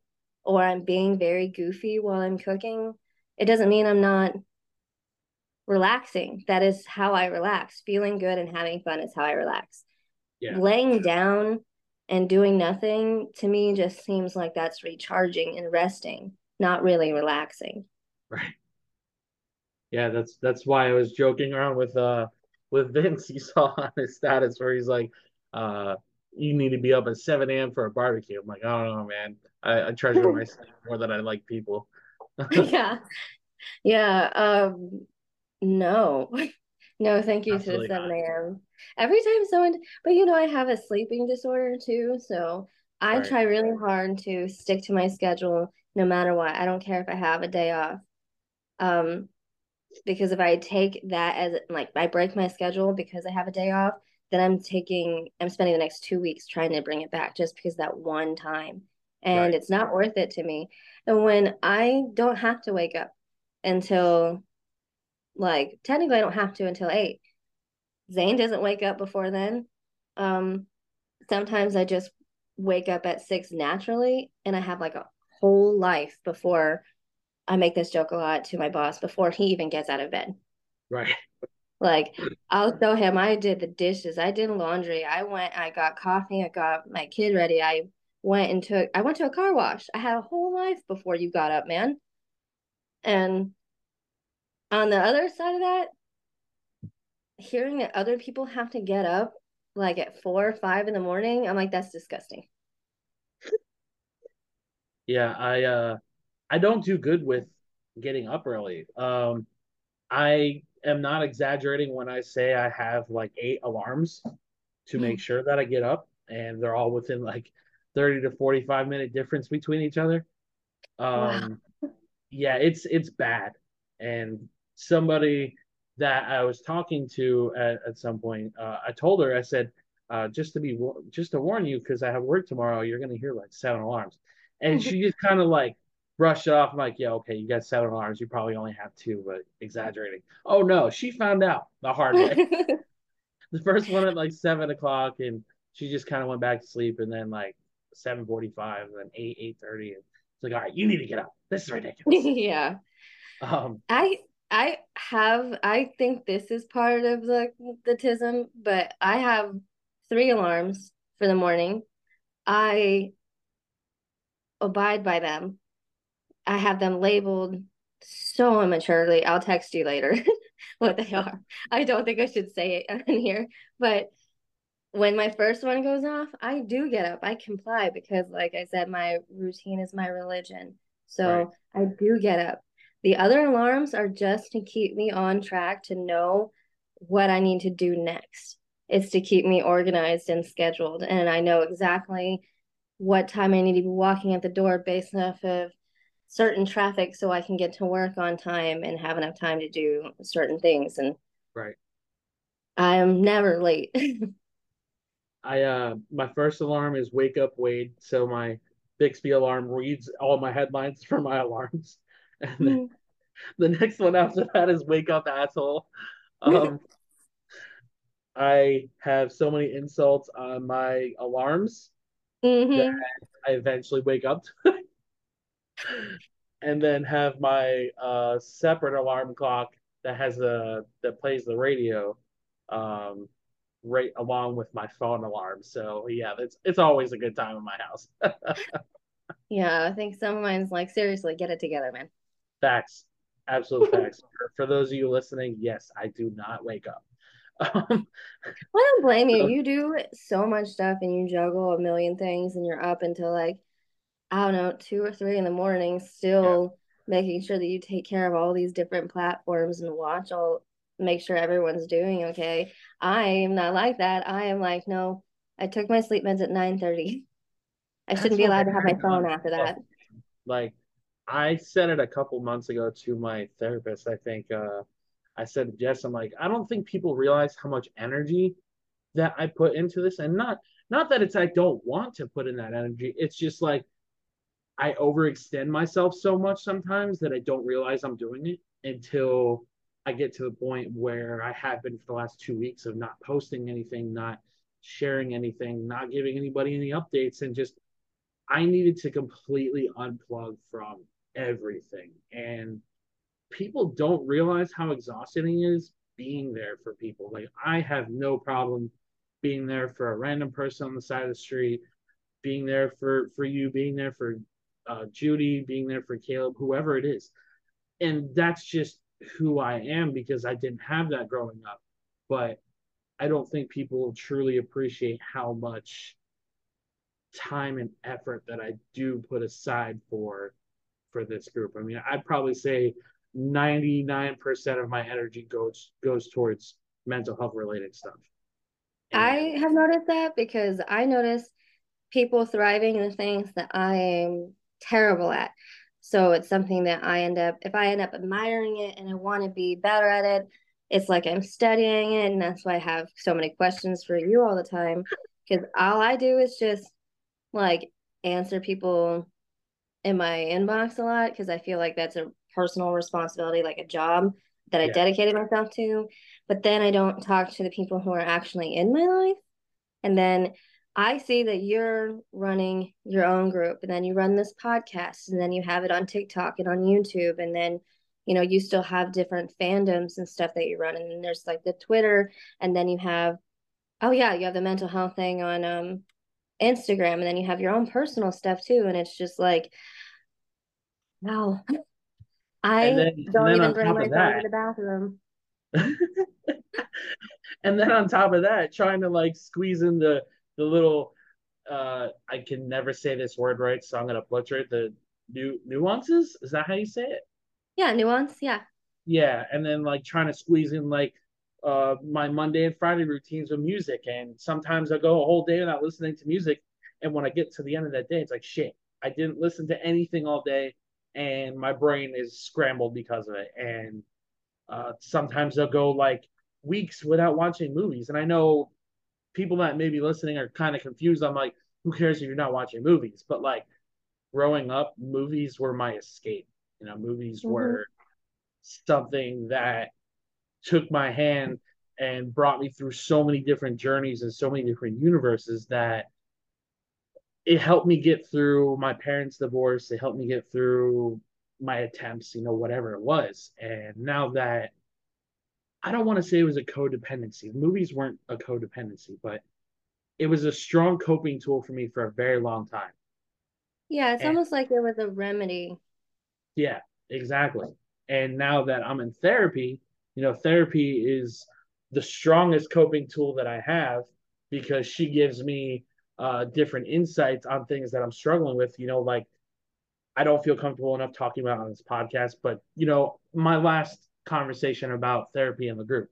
or I'm being very goofy while I'm cooking. It doesn't mean I'm not relaxing. That is how I relax. Feeling good and having fun is how I relax. Yeah. Laying down and doing nothing to me just seems like that's recharging and resting, not really relaxing. Right. Yeah, that's that's why I was joking around with uh with <laughs> Vince. You saw on his status where he's like, uh, you need to be up at 7 a.m. for a barbecue. I'm like, I don't know, man. I, I treasure my <laughs> sleep more than I like people. <laughs> yeah. Yeah. Um no. No, thank you Absolutely to the 7 a.m. Every time someone, but you know, I have a sleeping disorder too. So I right. try really hard to stick to my schedule no matter what. I don't care if I have a day off. Um, because if I take that as like I break my schedule because I have a day off, then I'm taking I'm spending the next two weeks trying to bring it back just because that one time. And right. it's not worth it to me. And when I don't have to wake up until Like technically I don't have to until eight. Zane doesn't wake up before then. Um sometimes I just wake up at six naturally and I have like a whole life before I make this joke a lot to my boss before he even gets out of bed. Right. Like I'll show him I did the dishes, I did laundry, I went, I got coffee, I got my kid ready, I went and took I went to a car wash. I had a whole life before you got up, man. And on the other side of that, hearing that other people have to get up like at four or five in the morning, I'm like, that's disgusting. <laughs> Yeah, I uh I don't do good with getting up early. Um I am not exaggerating when I say I have like eight alarms to make sure that I get up and they're all within like 30 to 45 minute difference between each other. Um wow. yeah, it's it's bad. And somebody that I was talking to at, at some point, uh, I told her, I said, uh, just to be just to warn you, because I have work tomorrow, you're gonna hear like seven alarms. And she <laughs> just kind of like brushed it off. I'm like, yeah, okay, you got seven alarms. You probably only have two, but exaggerating. Oh no, she found out the hard way. <laughs> the first one at like seven o'clock, and she just kind of went back to sleep. And then like seven forty-five, and then eight, eight thirty, and it's like, all right, you need to get up. This is ridiculous. <laughs> yeah. Um, I I have I think this is part of the the tism, but I have three alarms for the morning. I abide by them. I have them labeled so immaturely. I'll text you later <laughs> what they are. I don't think I should say it <laughs> in here, but when my first one goes off, I do get up. I comply because, like I said, my routine is my religion. So right. I do get up. The other alarms are just to keep me on track to know what I need to do next. It's to keep me organized and scheduled. And I know exactly what time I need to be walking at the door based off of certain traffic so I can get to work on time and have enough time to do certain things. And right. I'm never late. <laughs> I uh my first alarm is wake up Wade. So my Bixby alarm reads all my headlines <laughs> for my alarms. And then mm. <laughs> the next one after that is wake up asshole. Um I have so many insults on my alarms mm-hmm. that I eventually wake up <laughs> and then have my uh, separate alarm clock that has a that plays the radio um, right along with my phone alarm. So yeah, it's it's always a good time in my house. <laughs> yeah, I think some of mine's like seriously, get it together, man. Facts, absolute <laughs> facts. For, for, those of you listening, yes, I do not wake up. Um, I don't blame you. You do so much stuff and you juggle a million things, and you're up until like I don't know two or three in the morning, still yeah. making sure that you take care of all these different platforms and watch all, make sure everyone's doing okay. I am not like that. I am like, no, I took my sleep meds at nine thirty. I That's shouldn't be allowed to have my phone after that. Like I said it a couple months ago to my therapist. I think uh, I said, Jess, I'm like, I don't think people realize how much energy that I put into this, and not not that it's I don't want to put in that energy. It's just like I overextend myself so much sometimes that I don't realize I'm doing it until I get to the point where I have been for the last two weeks of not posting anything, not sharing anything, not giving anybody any updates, and just I needed to completely unplug from everything. And people don't realize how exhausting it is being there for people. Like I have no problem being there for a random person on the side of the street, being there for for you, being there for uh, Judy, being there for Caleb, whoever it is, and that's just who I am because I didn't have that growing up. But I don't think people will truly appreciate how much time and effort that I do put aside for for this group. I mean, I'd probably say 99% of my energy goes goes towards mental health related stuff. I have noticed that because I notice people thriving in things that I am terrible at. So it's something that I end up if I end up admiring it and I want to be better at it, it's like I'm studying it and that's why I have so many questions for you all the time because all I do is just like answer people in my inbox a lot because I feel like that's a personal responsibility, like a job. that I yeah. dedicated myself to, but then I don't talk to the people who are actually in my life. And then I see that you're running your own group and then you run this podcast and then you have it on TikTok and on YouTube and then you know you still have different fandoms and stuff that you run and then there's like the Twitter and then you have oh yeah you have the mental health thing on um Instagram and then you have your own personal stuff too and it's just like wow I then, don't even bring my phone to the bathroom <laughs> and then on top of that trying to like squeeze in the the little uh I can never say this word right, so I'm gonna butcher it. The new nuances is that how you say it? Yeah, nuance. Yeah. Yeah, and then like trying to squeeze in like uh my Monday and Friday routines with music, and sometimes I go a whole day without listening to music, and when I get to the end of that day, it's like shit. I didn't listen to anything all day, and my brain is scrambled because of it. And uh, sometimes they'll go like weeks without watching movies, and I know people that may be listening are kind of confused. I'm like, who cares if you're not watching movies? But like growing up, movies were my escape. You know, movies mm-hmm. were something that took my hand and brought me through so many different journeys and so many different universes that it helped me get through my parents' divorce. It helped me get through my attempts, you know, whatever it was. And now that I don't want to say it was a codependency. Movies weren't a codependency, but it was a strong coping tool for me for a very long time. Yeah, it's and, almost like it was a remedy. Yeah, exactly. And now that I'm in therapy, you know, therapy is the strongest coping tool that I have because she gives me uh, different insights on things that I'm struggling with. You know, like I don't feel comfortable enough talking about on this podcast, but you know, my last conversation about therapy in the group.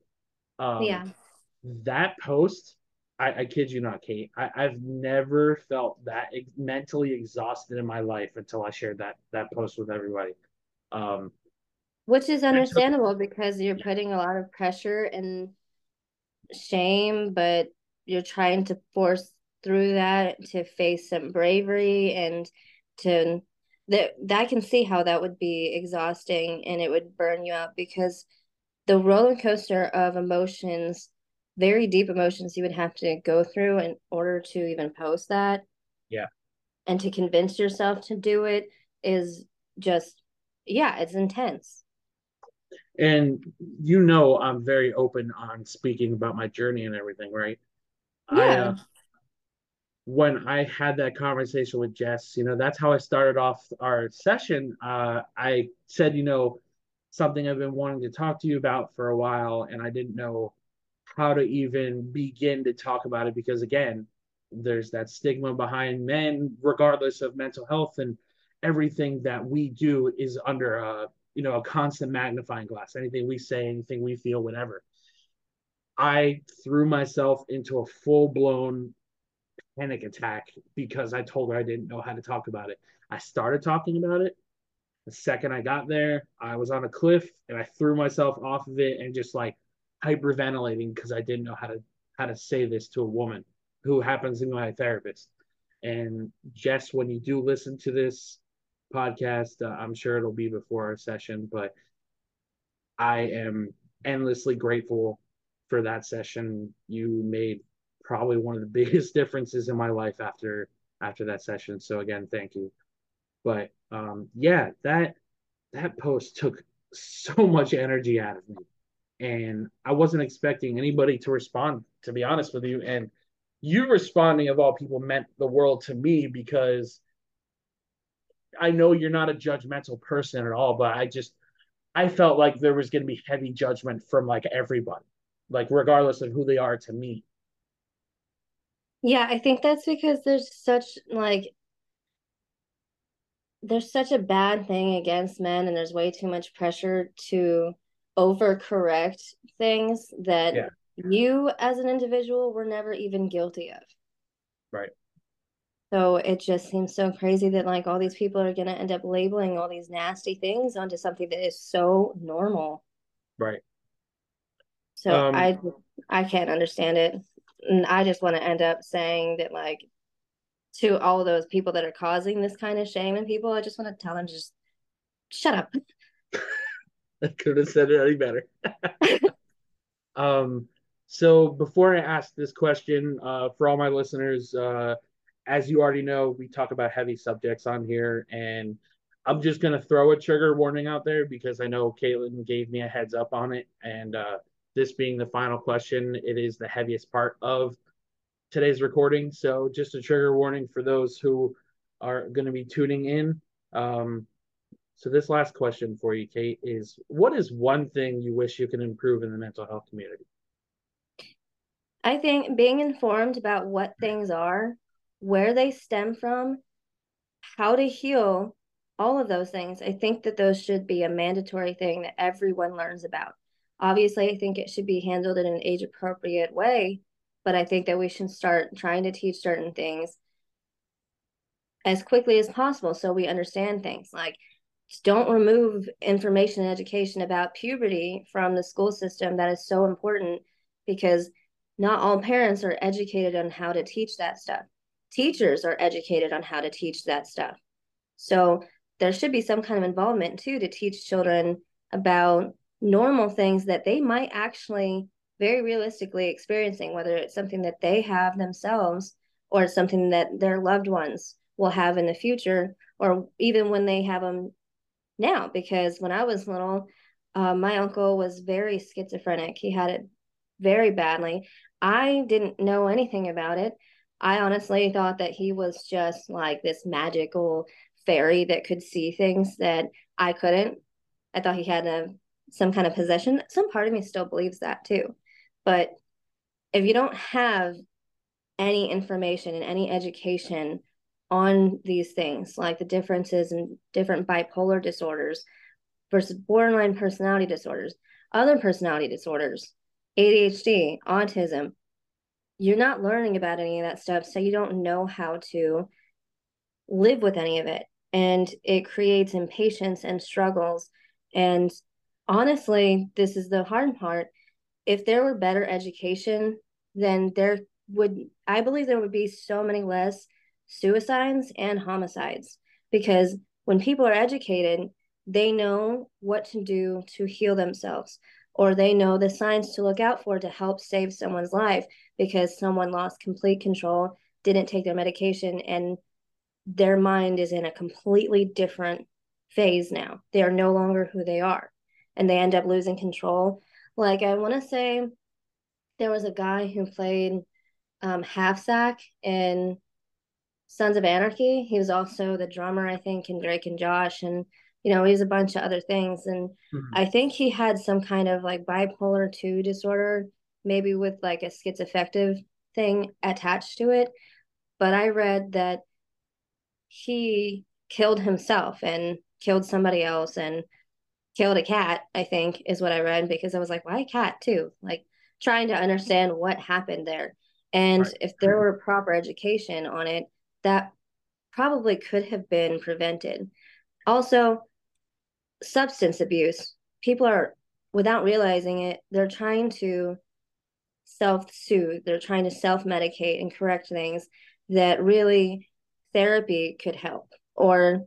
Um, yeah. That post, I, I kid you not, Kate. I, I've never felt that ex- mentally exhausted in my life until I shared that that post with everybody. Um, Which is understandable because you're putting a lot of pressure and shame, but you're trying to force through that to face some bravery and to that that can see how that would be exhausting and it would burn you out because the roller coaster of emotions very deep emotions you would have to go through in order to even post that. Yeah. And to convince yourself to do it is just yeah it's intense. And you know i'm very open on speaking about my journey and everything right? Yeah. I, uh, when I had that conversation with Jess, you know, that's how I started off our session. Uh, I said, you know, something I've been wanting to talk to you about for a while, and I didn't know how to even begin to talk about it because, again, there's that stigma behind men, regardless of mental health, and everything that we do is under a, you know, a constant magnifying glass. Anything we say, anything we feel, whatever. I threw myself into a full blown panic attack because I told her I didn't know how to talk about it. I started talking about it. The second I got there, I was on a cliff and I threw myself off of it and just like hyperventilating because I didn't know how to how to say this to a woman who happens to be my therapist. And Jess, when you do listen to this podcast, uh, I'm sure it'll be before our session, but I am endlessly grateful for that session. You made probably one of the <laughs> biggest differences in my life after after that session. So again, thank you. But um, yeah, that that post took so <laughs> much energy out of me, and I wasn't expecting anybody to respond. To be honest with you, and you responding of all people meant the world to me because I know you're not a judgmental person at all, but I just I felt like there was going to be heavy judgment from like everybody, like regardless of who they are to me. Yeah, I think that's because there's such like there's such a bad thing against men and there's way too much pressure to overcorrect things that yeah. you as an individual were never even guilty of. Right. So it just seems so crazy that like all these people are going to end up labeling all these nasty things onto something that is so normal. Right. So um, I I can't understand it and I just want to end up saying that like to all those people that are causing this kind of shame in people, I just want to tell them just shut up. <laughs> I couldn't have said it any better. <laughs> um, so before I ask this question, uh, for all my listeners, uh, as you already know, we talk about heavy subjects on here, and I'm just gonna throw a trigger warning out there because I know Caitlin gave me a heads up on it, and uh, this being the final question, it is the heaviest part of today's recording. So just a trigger warning for those who are going to be tuning in. Um, so this last question for you, Kate, is what is one thing you wish you could improve in the mental health community? I think being informed about what things are, where they stem from, how to heal, all of those things. I think that those should be a mandatory thing that everyone learns about. Obviously, I think it should be handled in an age appropriate way, but I think that we should start trying to teach certain things as quickly as possible so we understand things. Like, don't remove information and education about puberty from the school system. That is so important because not all parents are educated on how to teach that stuff. Teachers are educated on how to teach that stuff. So there should be some kind of involvement too to teach children about normal things that they might actually very realistically experiencing, whether it's something that they have themselves or something that their loved ones will have in the future, or even when they have them now. Because when I was little, uh, my uncle was very schizophrenic. He had it very badly. I didn't know anything about it. I honestly thought that he was just like this magical fairy that could see things that I couldn't. I thought he had a some kind of possession. Some part of me still believes that too. But if you don't have any information and any education on these things, like the differences in different bipolar disorders versus borderline personality disorders, other personality disorders, ADHD, autism, you're not learning about any of that stuff. So you don't know how to live with any of it. And it creates impatience and struggles. And honestly, this is the hard part. If there were better education, then there would, I believe, there would be so many less suicides and homicides because when people are educated, they know what to do to heal themselves or they know the signs to look out for to help save someone's life because someone lost complete control, didn't take their medication, and their mind is in a completely different phase now. They are no longer who they are and they end up losing control. Like I want to say there was a guy who played um, half sack in Sons of Anarchy. He was also the drummer, I think, in Drake and Josh, and you know, he was a bunch of other things. And mm-hmm. I think he had some kind of like bipolar two disorder, maybe with like a schizoaffective thing attached to it. But I read that he killed himself and killed somebody else and killed a cat, I think is what I read because I was like, why a cat too? Like trying to understand what happened there. And right. if there were proper education on it, that probably could have been prevented. Also, substance abuse. People are, without realizing it, they're trying to self soothe, they're trying to self medicate and correct things that really therapy could help. Or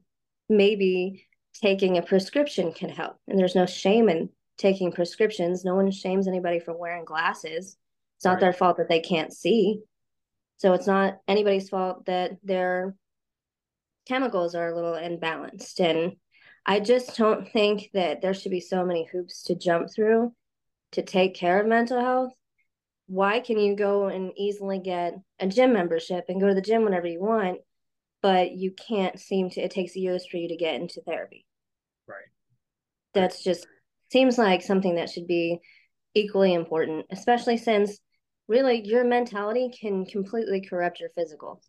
maybe taking a prescription can help. And there's no shame in taking prescriptions. No one shames anybody for wearing glasses. It's not right. their fault that they can't see. So it's not anybody's fault that their chemicals are a little imbalanced. And I just don't think that there should be so many hoops to jump through to take care of mental health. Why can you go and easily get a gym membership and go to the gym whenever you want, but you can't seem to, it takes years for you to get into therapy? That's just seems like something that should be equally important, especially since really your mentality can completely corrupt your physical.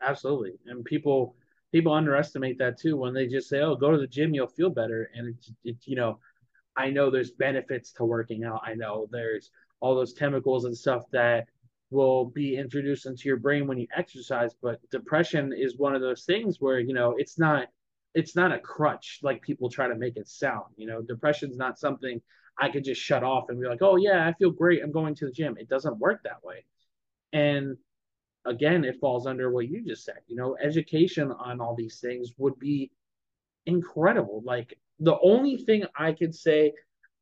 Absolutely. And people people underestimate that too when they just say, "Oh, go to the gym, you'll feel better." And it's it's you know, I know there's benefits to working out. I know there's all those chemicals and stuff that will be introduced into your brain when you exercise, but depression is one of those things where, you know, it's not it's not a crutch like people try to make it sound. You know, depression's not something I could just shut off and be like, oh yeah, I feel great. I'm going to the gym. It doesn't work that way. And again, it falls under what you just said. You know, education on all these things would be incredible. Like the only thing I could say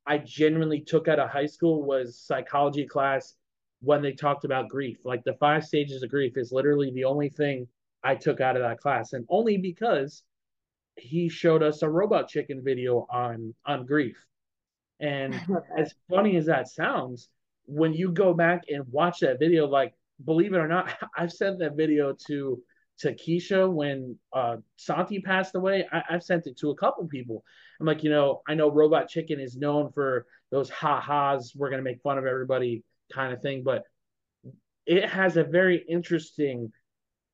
I genuinely took out of high school was psychology class when they talked about grief. Like the five stages of grief is literally the only thing I took out of that class, and only because he showed us a robot chicken video on on grief. And <laughs> as funny as that sounds, when you go back and watch that video, like believe it or not, <laughs> I've sent that video to to Keisha when uh, Santi passed away. I, have sent it to a couple people. I'm like, you know, I know Robot Chicken is known for those ha ha's, we're gonna make fun of everybody kind of thing, but it has a very interesting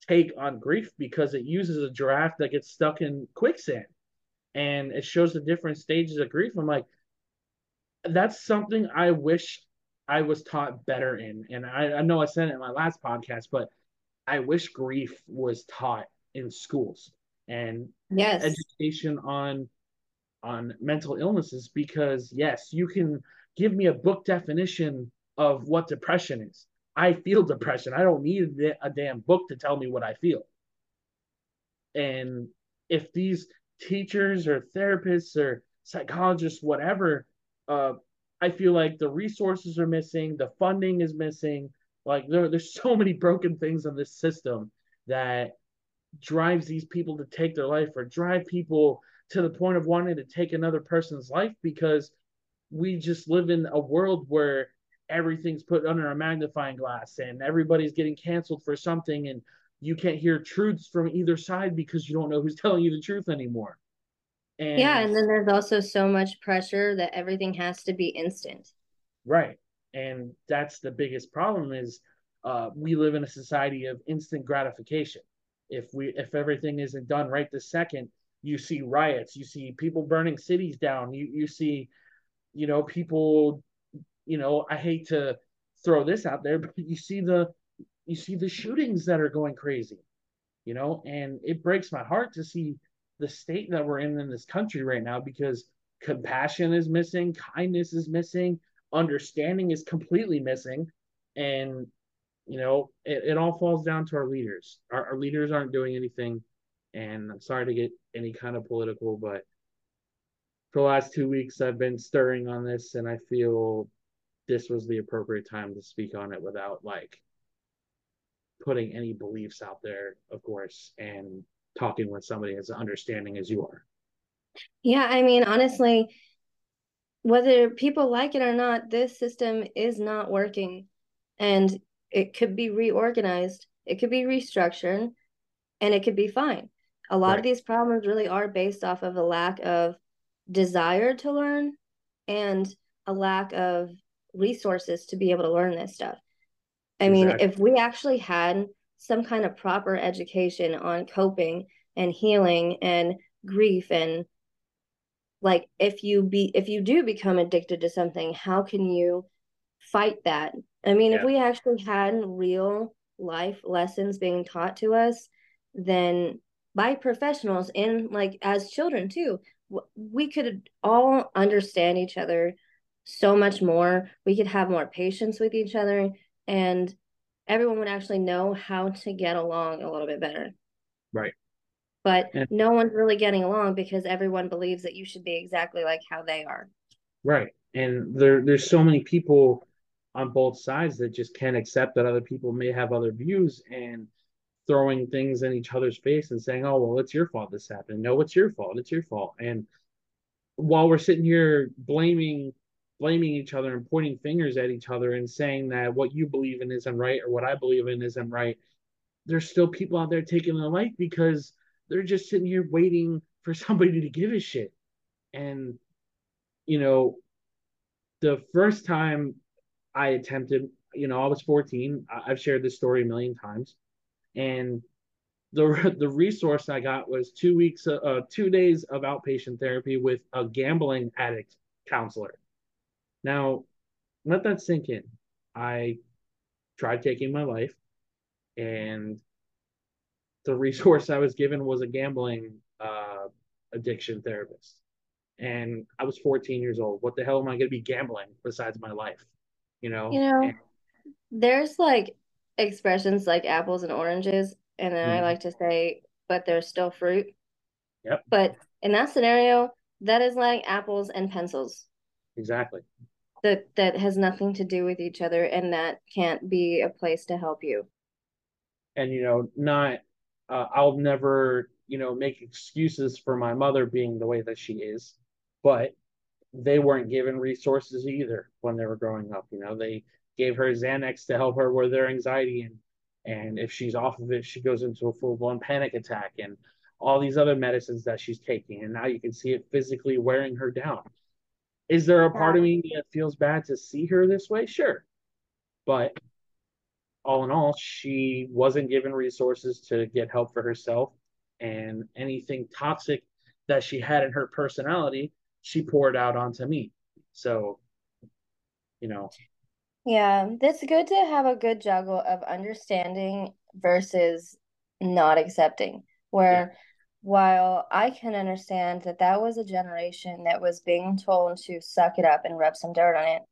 take on grief because it uses a giraffe that gets stuck in quicksand and it shows the different stages of grief. I'm like, that's something I wish I was taught better in. And I, I know I said it in my last podcast, but I wish grief was taught in schools and yes. education on on mental illnesses because yes, you can give me a book definition of what depression is. I feel depression. I don't need a damn book to tell me what I feel. And if these teachers or therapists or psychologists, whatever, uh, I feel like the resources are missing, the funding is missing. Like there, there's <laughs> so many broken things in this system that drives these people to take their life or drive people to the point of wanting to take another person's life because we just live in a world where everything's put under a magnifying glass and everybody's getting canceled for something and you can't hear truths from either side because you don't know who's <laughs> telling you the truth anymore. And yeah, and then there's also so much pressure that everything has to be instant. Right. And that's the biggest problem is uh, we live in a society of instant gratification. If we if everything isn't done right this second, you see riots, you see people burning cities down, you you see, you know, people, you know, I hate to throw this out there, <laughs> but you see the you see the shootings that are going crazy, you know, and it breaks my heart to see the state that we're in in this country right now because compassion is missing, kindness is missing, understanding is completely missing, and you know, it, it all falls down to our leaders. Our, our leaders aren't doing anything and I'm sorry to get any kind of political, but for the last two weeks I've been stirring on this, and I feel this was the appropriate time to speak on it without like putting any beliefs out there, of course, and talking with somebody as understanding as you are. Yeah, I mean, honestly, whether people like it or not, this system is not working and it could be reorganized, it could be restructured, and it could be fine a lot right. of these problems really are based off of a lack of desire to learn and a lack of resources to be able to learn this stuff. I exactly. mean, if we actually had some kind of proper education on coping and healing and grief and like if you be if you do become addicted to something, how can you fight that? I mean, yeah. if we actually had real life lessons being taught to us, then by professionals and like as children too we could all understand each other so much more we could have more patience with each other and everyone would actually know how to get along a little bit better right but no one's really getting along because everyone believes that you should be exactly like how they are right and there there's so many people on both sides that just can't accept that other people may have other views and throwing things in each other's face and saying, "Oh, well, it's your fault this happened." No, it's your fault. It's your fault. And while we're sitting here blaming blaming each other and pointing fingers at each other and saying that what you believe in isn't right or what I believe in isn't right, there's still people out there taking the life because they're just sitting here waiting for <laughs> somebody to give a shit. And you know, the first time I attempted, you know, I was 14. I've shared this story a million times and the <laughs> the resource I got was two weeks, uh, two days of outpatient therapy with a gambling addict counselor. Now, let that sink in. I tried taking my life, and the resource I was given was a gambling uh, addiction therapist. And I was 14 years old. What the hell am I going to be gambling besides my life? You know. You know, and, there's like expressions like apples and oranges, and then mm. I mm-hmm. like to say, but they're still fruit. Yep. But in that scenario, that is like apples and pencils. Exactly. That that has nothing to do with each other and that can't be a place to help you. And you know, not uh, I'll never, you know, make excuses for my mother being the way that she is, but they weren't given resources either when they were growing up. You know, they gave her Xanax to help her with their anxiety and and if she's off of it, she goes into a full blown panic attack and all these other medicines that she's taking. And now you can see it physically wearing her down. Is there a part of me that feels bad to see her this way? Sure. But all in all, she wasn't given resources to get help for herself. And anything toxic that she had in her personality, she poured out onto me. So, you know. Yeah, it's good to have a good juggle of understanding versus not accepting. Where yeah. While I can understand that that was a generation that was being told to suck it up and rub some dirt on it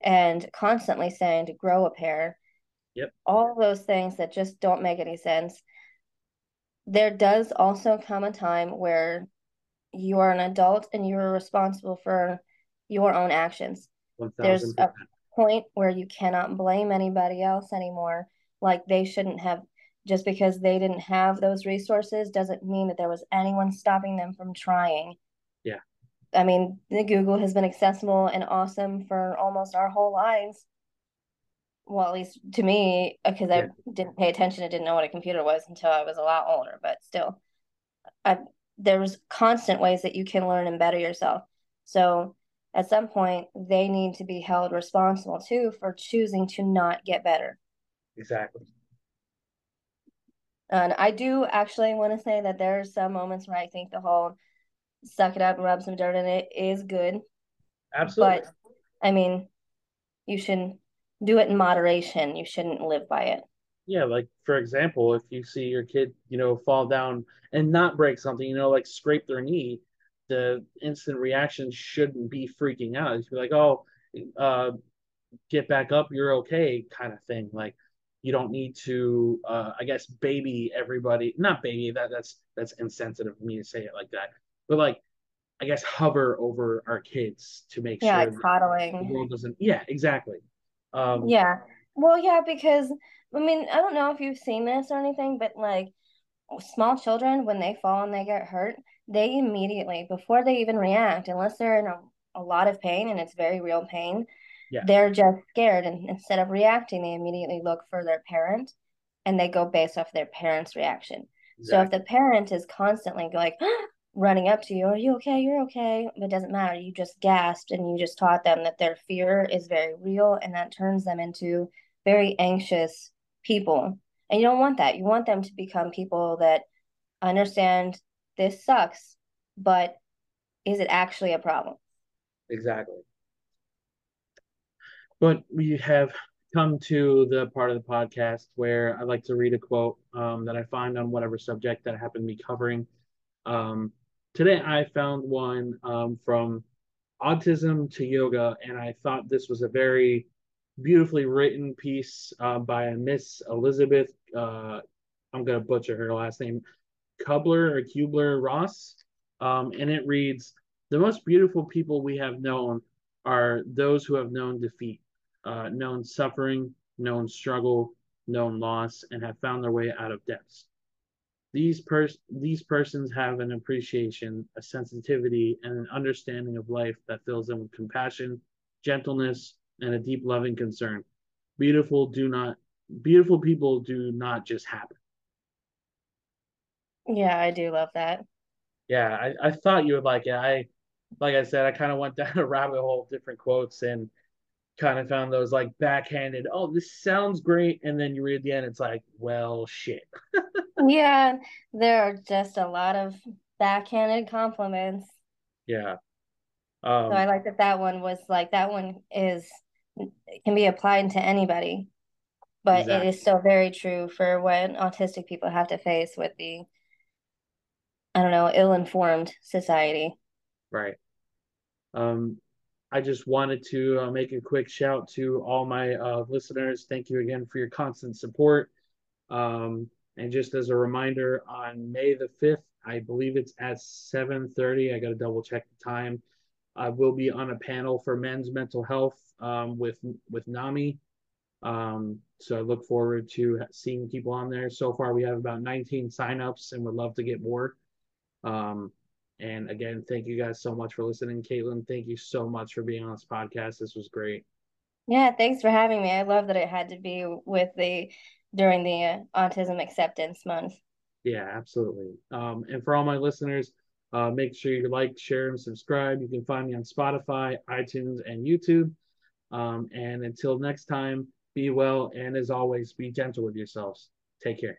and constantly saying to grow a pair Yep. All those things that just don't make any sense. There does also come a time where you are an adult and you are responsible for your own actions. 1, There's a point where you cannot blame anybody else anymore. Like they shouldn't have, just because they didn't have those resources doesn't mean that there was anyone stopping them from trying. Yeah. I mean, the Google has been accessible and awesome for almost our whole lives well, at least to me, uh, because yeah. I didn't pay attention, I didn't know what a computer was until I was a lot older. But still, I there was constant ways that you can learn and better yourself. So at some point, they need to be held responsible too for choosing to not get better. Exactly. And I do actually want to say that there are some moments where I think the whole suck it up and rub some dirt in it is good. Absolutely. But I mean, you shouldn't do it in moderation. You shouldn't live by it. Yeah, like for example, if you see your kid, you know, fall down and not break something, you know, like scrape their knee, the instant reaction shouldn't be freaking out. It's like, oh, uh, get back up, you're okay, kind of thing. Like you don't need to, uh, I guess, baby everybody. Not baby. That that's that's insensitive of me to say it like that. But like, I guess hover over our kids to make yeah, sure coddling. the world doesn't. Yeah, exactly. Um, yeah. Well, yeah, because I mean, I don't know if you've seen this or anything, but like small children, when they fall and they get hurt, they immediately, before they even react, unless they're in a, a lot of pain and it's very real pain, yeah. they're just scared. And instead of reacting, they immediately look for their parent and they go based off their parent's reaction. Exactly. So if the parent is constantly like, <gasps> running up to you, Are you okay? You're okay. But it doesn't matter. You just gasped and you just taught them that their fear is very real and that turns them into very anxious people. And you don't want that. You want them to become people that understand this sucks, but is it actually a problem? Exactly. But we have come to the part of the podcast where I like to read a quote um, that I find on whatever subject that I happen to be covering. Um, today I found one um, from autism to yoga, and I thought this was a very beautifully written piece uh, by Miss Elizabeth. Uh, I'm gonna butcher her last name, Kubler or Kubler Ross, um, and it reads: "The most beautiful people we have known are those who have known defeat, uh, known suffering, known struggle, known loss, and have found their way out of depths. These pers- these persons have an appreciation, a sensitivity, and an understanding of life that fills them with compassion, gentleness, and a deep loving concern. Beautiful do not beautiful people do not just happen. Yeah, I do love that. Yeah, I, I thought you would like it. I like I said, I kind of went <laughs> down a rabbit hole of different quotes and kind of found those like backhanded, oh, this sounds great. And then you read the end, it's like, well, shit. <laughs> yeah, there are just a lot of backhanded compliments. Yeah. Um, so I like that that one was like, that one is, can be applied to anybody. But exactly. it is still very true for what autistic people have to face with the, I don't know, ill informed society. Right. Um, I just wanted to uh, make a quick shout to all my uh, listeners. Thank you again for your constant support. Um, and just as a reminder, on May the 5th, I believe it's at 7:30. I got to double check the time. I will be on a panel for men's mental health um, with with NAMI. Um, so I look forward to seeing people on there. So far, we have about 19 signups, and would love to get more. Um, and again, thank you guys so much for listening. Caitlin, thank you so much for being on this podcast. This was great. Yeah, thanks for having me. I love that it had to be with the during the uh, autism acceptance month. Yeah, absolutely. Um, and for all my listeners, uh, make sure you like, share, and subscribe. You can find me on Spotify, iTunes, and YouTube. Um, and until next time, be well, and as always, be gentle with yourselves. Take care.